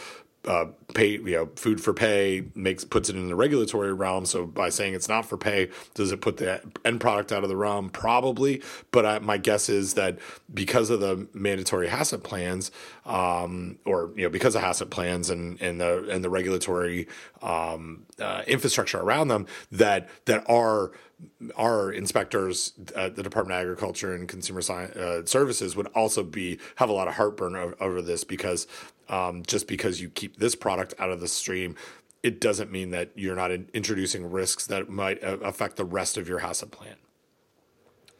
uh, pay you know food for pay makes puts it in the regulatory realm. So by saying it's not for pay does it put the end product out of the realm? Probably. But I, my guess is that because of the mandatory HACCP plans um, or you know because of HACCP plans and and the and the regulatory um, uh, infrastructure around them that that our our inspectors at the Department of Agriculture and Consumer Science, uh, Services would also be have a lot of heartburn over, over this because um, just because you keep this product out of the stream, it doesn't mean that you're not in, introducing risks that might uh, affect the rest of your HACCP plan.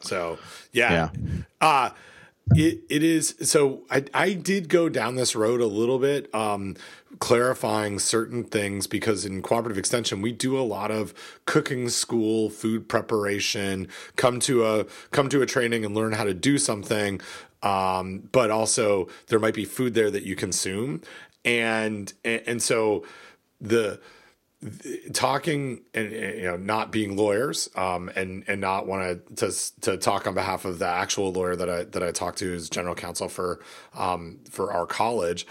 So yeah, yeah. Uh, it it is so I I did go down this road a little bit um, clarifying certain things because in cooperative extension we do a lot of cooking school food preparation come to a come to a training and learn how to do something um, but also there might be food there that you consume, and and, and so the, the talking and you know not being lawyers um, and and not want to to talk on behalf of the actual lawyer that I that I talked to as general counsel for um, for our college.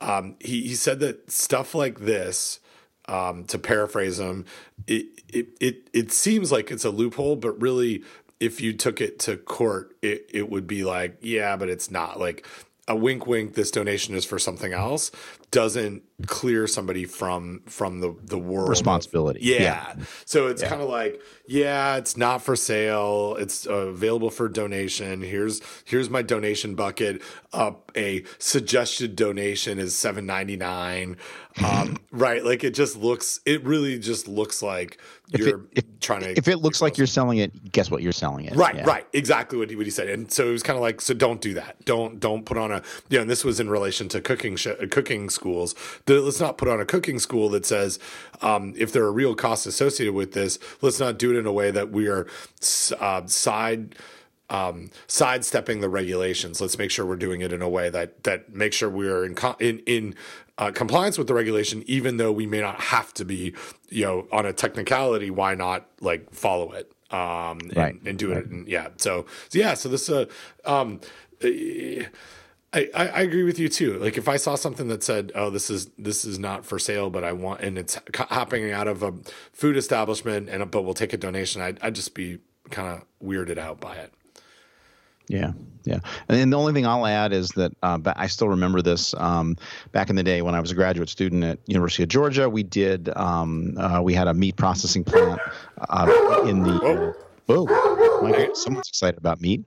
Um, he he said that stuff like this. Um, to paraphrase him, it, it it it seems like it's a loophole, but really if you took it to court, it, it would be like, yeah, but it's not like a wink wink this donation is for something else doesn't clear somebody from from the the world. Responsibility. Of, yeah. yeah. so it's yeah. kind of like yeah it's not for sale. It's uh, available for donation. Here's here's my donation bucket. Uh, a suggested donation is 7.99 um, right like it just looks it really just looks like if you're it, if, trying to if it looks like you're selling it guess what you're selling it. Right yeah. right. Exactly what he, what he said. And so it was kind of like so don't do that. Don't don't put on a you know and this was in relation to cooking sh- cooking schools. Let's not put on a cooking school that says um, if there are real costs associated with this, let's not do it in a way that we are uh, side. Um, sidestepping the regulations. Let's make sure we're doing it in a way that that makes sure we are in in in uh, compliance with the regulation, even though we may not have to be, you know, on a technicality. Why not like follow it um, and, right. and do right. it? And, yeah. So, so yeah. So this uh, um, uh, I, I, agree with you too. Like if I saw something that said, "Oh, this is this is not for sale," but I want, and it's hopping out of a food establishment, and but we'll take a donation, I'd, I'd just be kind of weirded out by it. Yeah, yeah. And then the only thing I'll add is that uh, I still remember this um, back in the day when I was a graduate student at University of Georgia. We did um, uh, we had a meat processing plant uh, in the. Whoa! Whoa! My God, someone's excited about meat.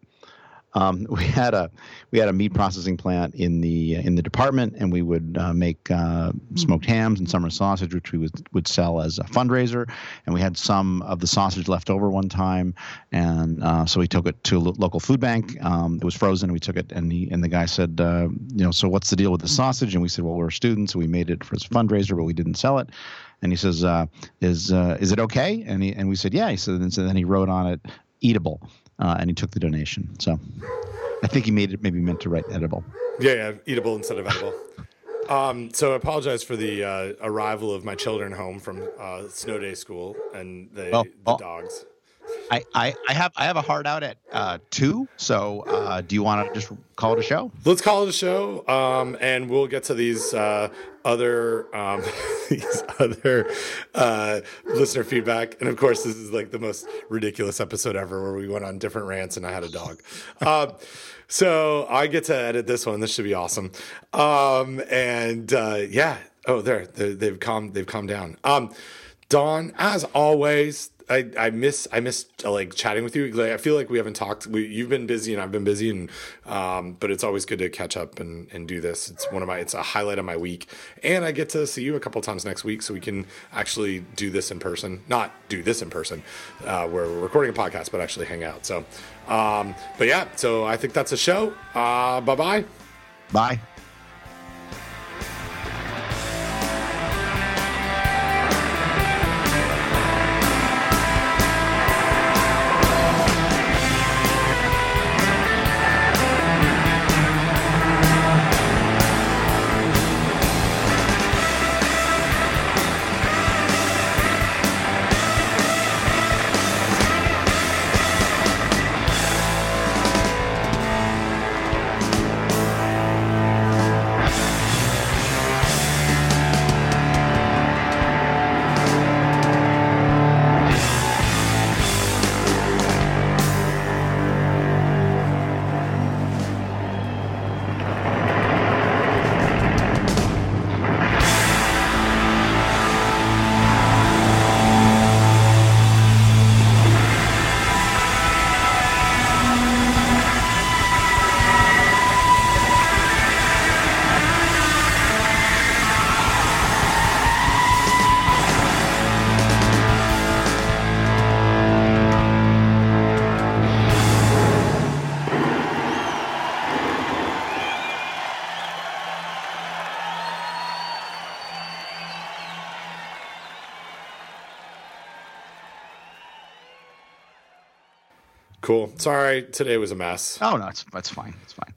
Um, we had a we had a meat processing plant in the in the department, and we would uh, make uh, smoked hams and summer sausage, which we would would sell as a fundraiser. And we had some of the sausage left over one time, and uh, so we took it to a local food bank. Um, it was frozen. We took it, and the and the guy said, uh, you know, so what's the deal with the sausage? And we said, well, we're students, so we made it for a fundraiser, but we didn't sell it. and he says, uh, "Is uh, is it okay?" And he and we said, "Yeah." He said, and so then he wrote on it, "Eatable," uh, and he took the donation. So I think he made it maybe meant to write edible. Yeah, yeah, eatable instead of edible. Um, so I apologize for the uh, arrival of my children home from uh, snow day school and the, the dogs. I, I, I have I have a hard out at uh, two. So uh, do you want to just call it a show? Let's call it a show, um, and we'll get to these uh, other um, these other uh, listener feedback. And of course, this is like the most ridiculous episode ever, where we went on different rants, and I had a dog. um, so I get to edit this one. This should be awesome. Um, and uh, yeah, oh, there they, they've calmed they've calmed down. Um, Don, as always, I, I miss I miss uh, like chatting with you. Like I feel like we haven't talked. We, you've been busy and I've been busy, and um, but it's always good to catch up and, and do this. It's one of my it's a highlight of my week, and I get to see you a couple times next week, so we can actually do this in person. Not do this in person, uh, where we're recording a podcast, but actually hang out. So, um, but yeah, so I think that's a show. Uh, bye bye. Bye. Cool. Sorry, today was a mess. Oh no, it's that's fine. It's fine.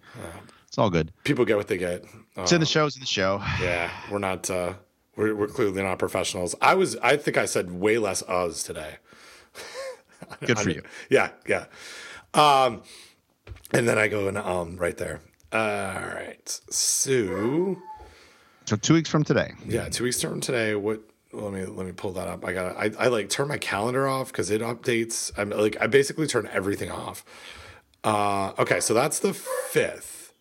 It's all good. People get what they get. Uh, It's in the show. It's in the show. Yeah, we're not. Uh, we're we're clearly not professionals. I was. I think I said way less us today. Good for you. Yeah, yeah. Um, and then I go and um right there. All right. So So two weeks from today. yeah, two weeks from today. What? Let me let me pull that up. I got. I I like turn my calendar off because it updates. I'm like I basically turn everything off. Uh, okay, so that's the fifth.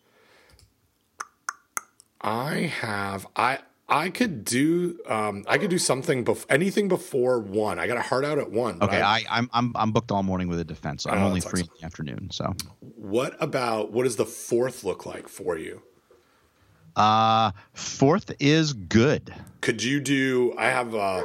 I have I I could do um I could do something bef- anything before one. I got a heart out at one. Okay, I- I, I'm I'm I'm booked all morning with a defense. I'm Oh, only free in the afternoon. So what about what does the fourth look like for you? uh fourth is good. Could you do? I have uh,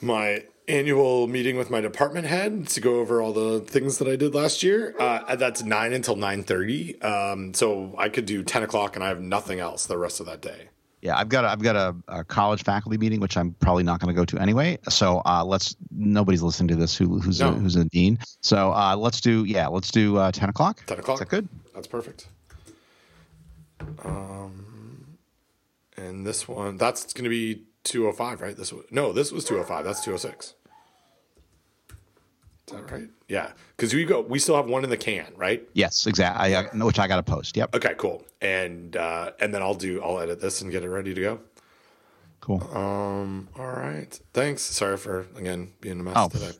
my annual meeting with my department head to go over all the things that I did last year. Uh, that's nine until nine thirty. Um, so I could do ten o'clock, and I have nothing else the rest of that day. Yeah, I've got a, I've got a, a college faculty meeting, which I'm probably not going to go to anyway. So uh, let's nobody's listening to this who, who's No. a, who's a dean. So uh, let's do yeah, let's do uh, ten o'clock. 10 o'clock. Is that good? That's perfect. Um, and this one, that's going to be two oh five, right? This no, this was two oh five. That's two oh six. Is that right? Yeah, because we go. We still have one in the can, right? Yes, exactly. I, I, which I got to post. Yep. Okay, cool. And uh, and then I'll do. I'll edit this and get it ready to go. Cool. Um. All right. Thanks. Sorry for again being a mess Oh. today.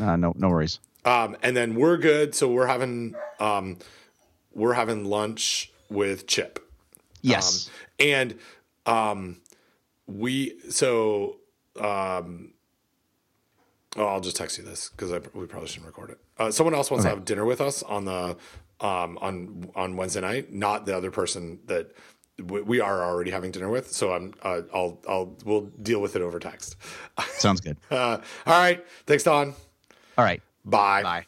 Uh, no no worries. Um. And then we're good. So we're having um, we're having lunch with Chip. Yes. Um, and um, we so um, oh, I'll just text you this because we probably shouldn't record it. Uh, someone else wants to have dinner with us on the um, on on Wednesday night, not the other person that we, we are already having dinner with. So I'm uh, I'll I'll we'll deal with it over text. Sounds good. Uh, all right, thanks, Don. All right. Bye. Bye.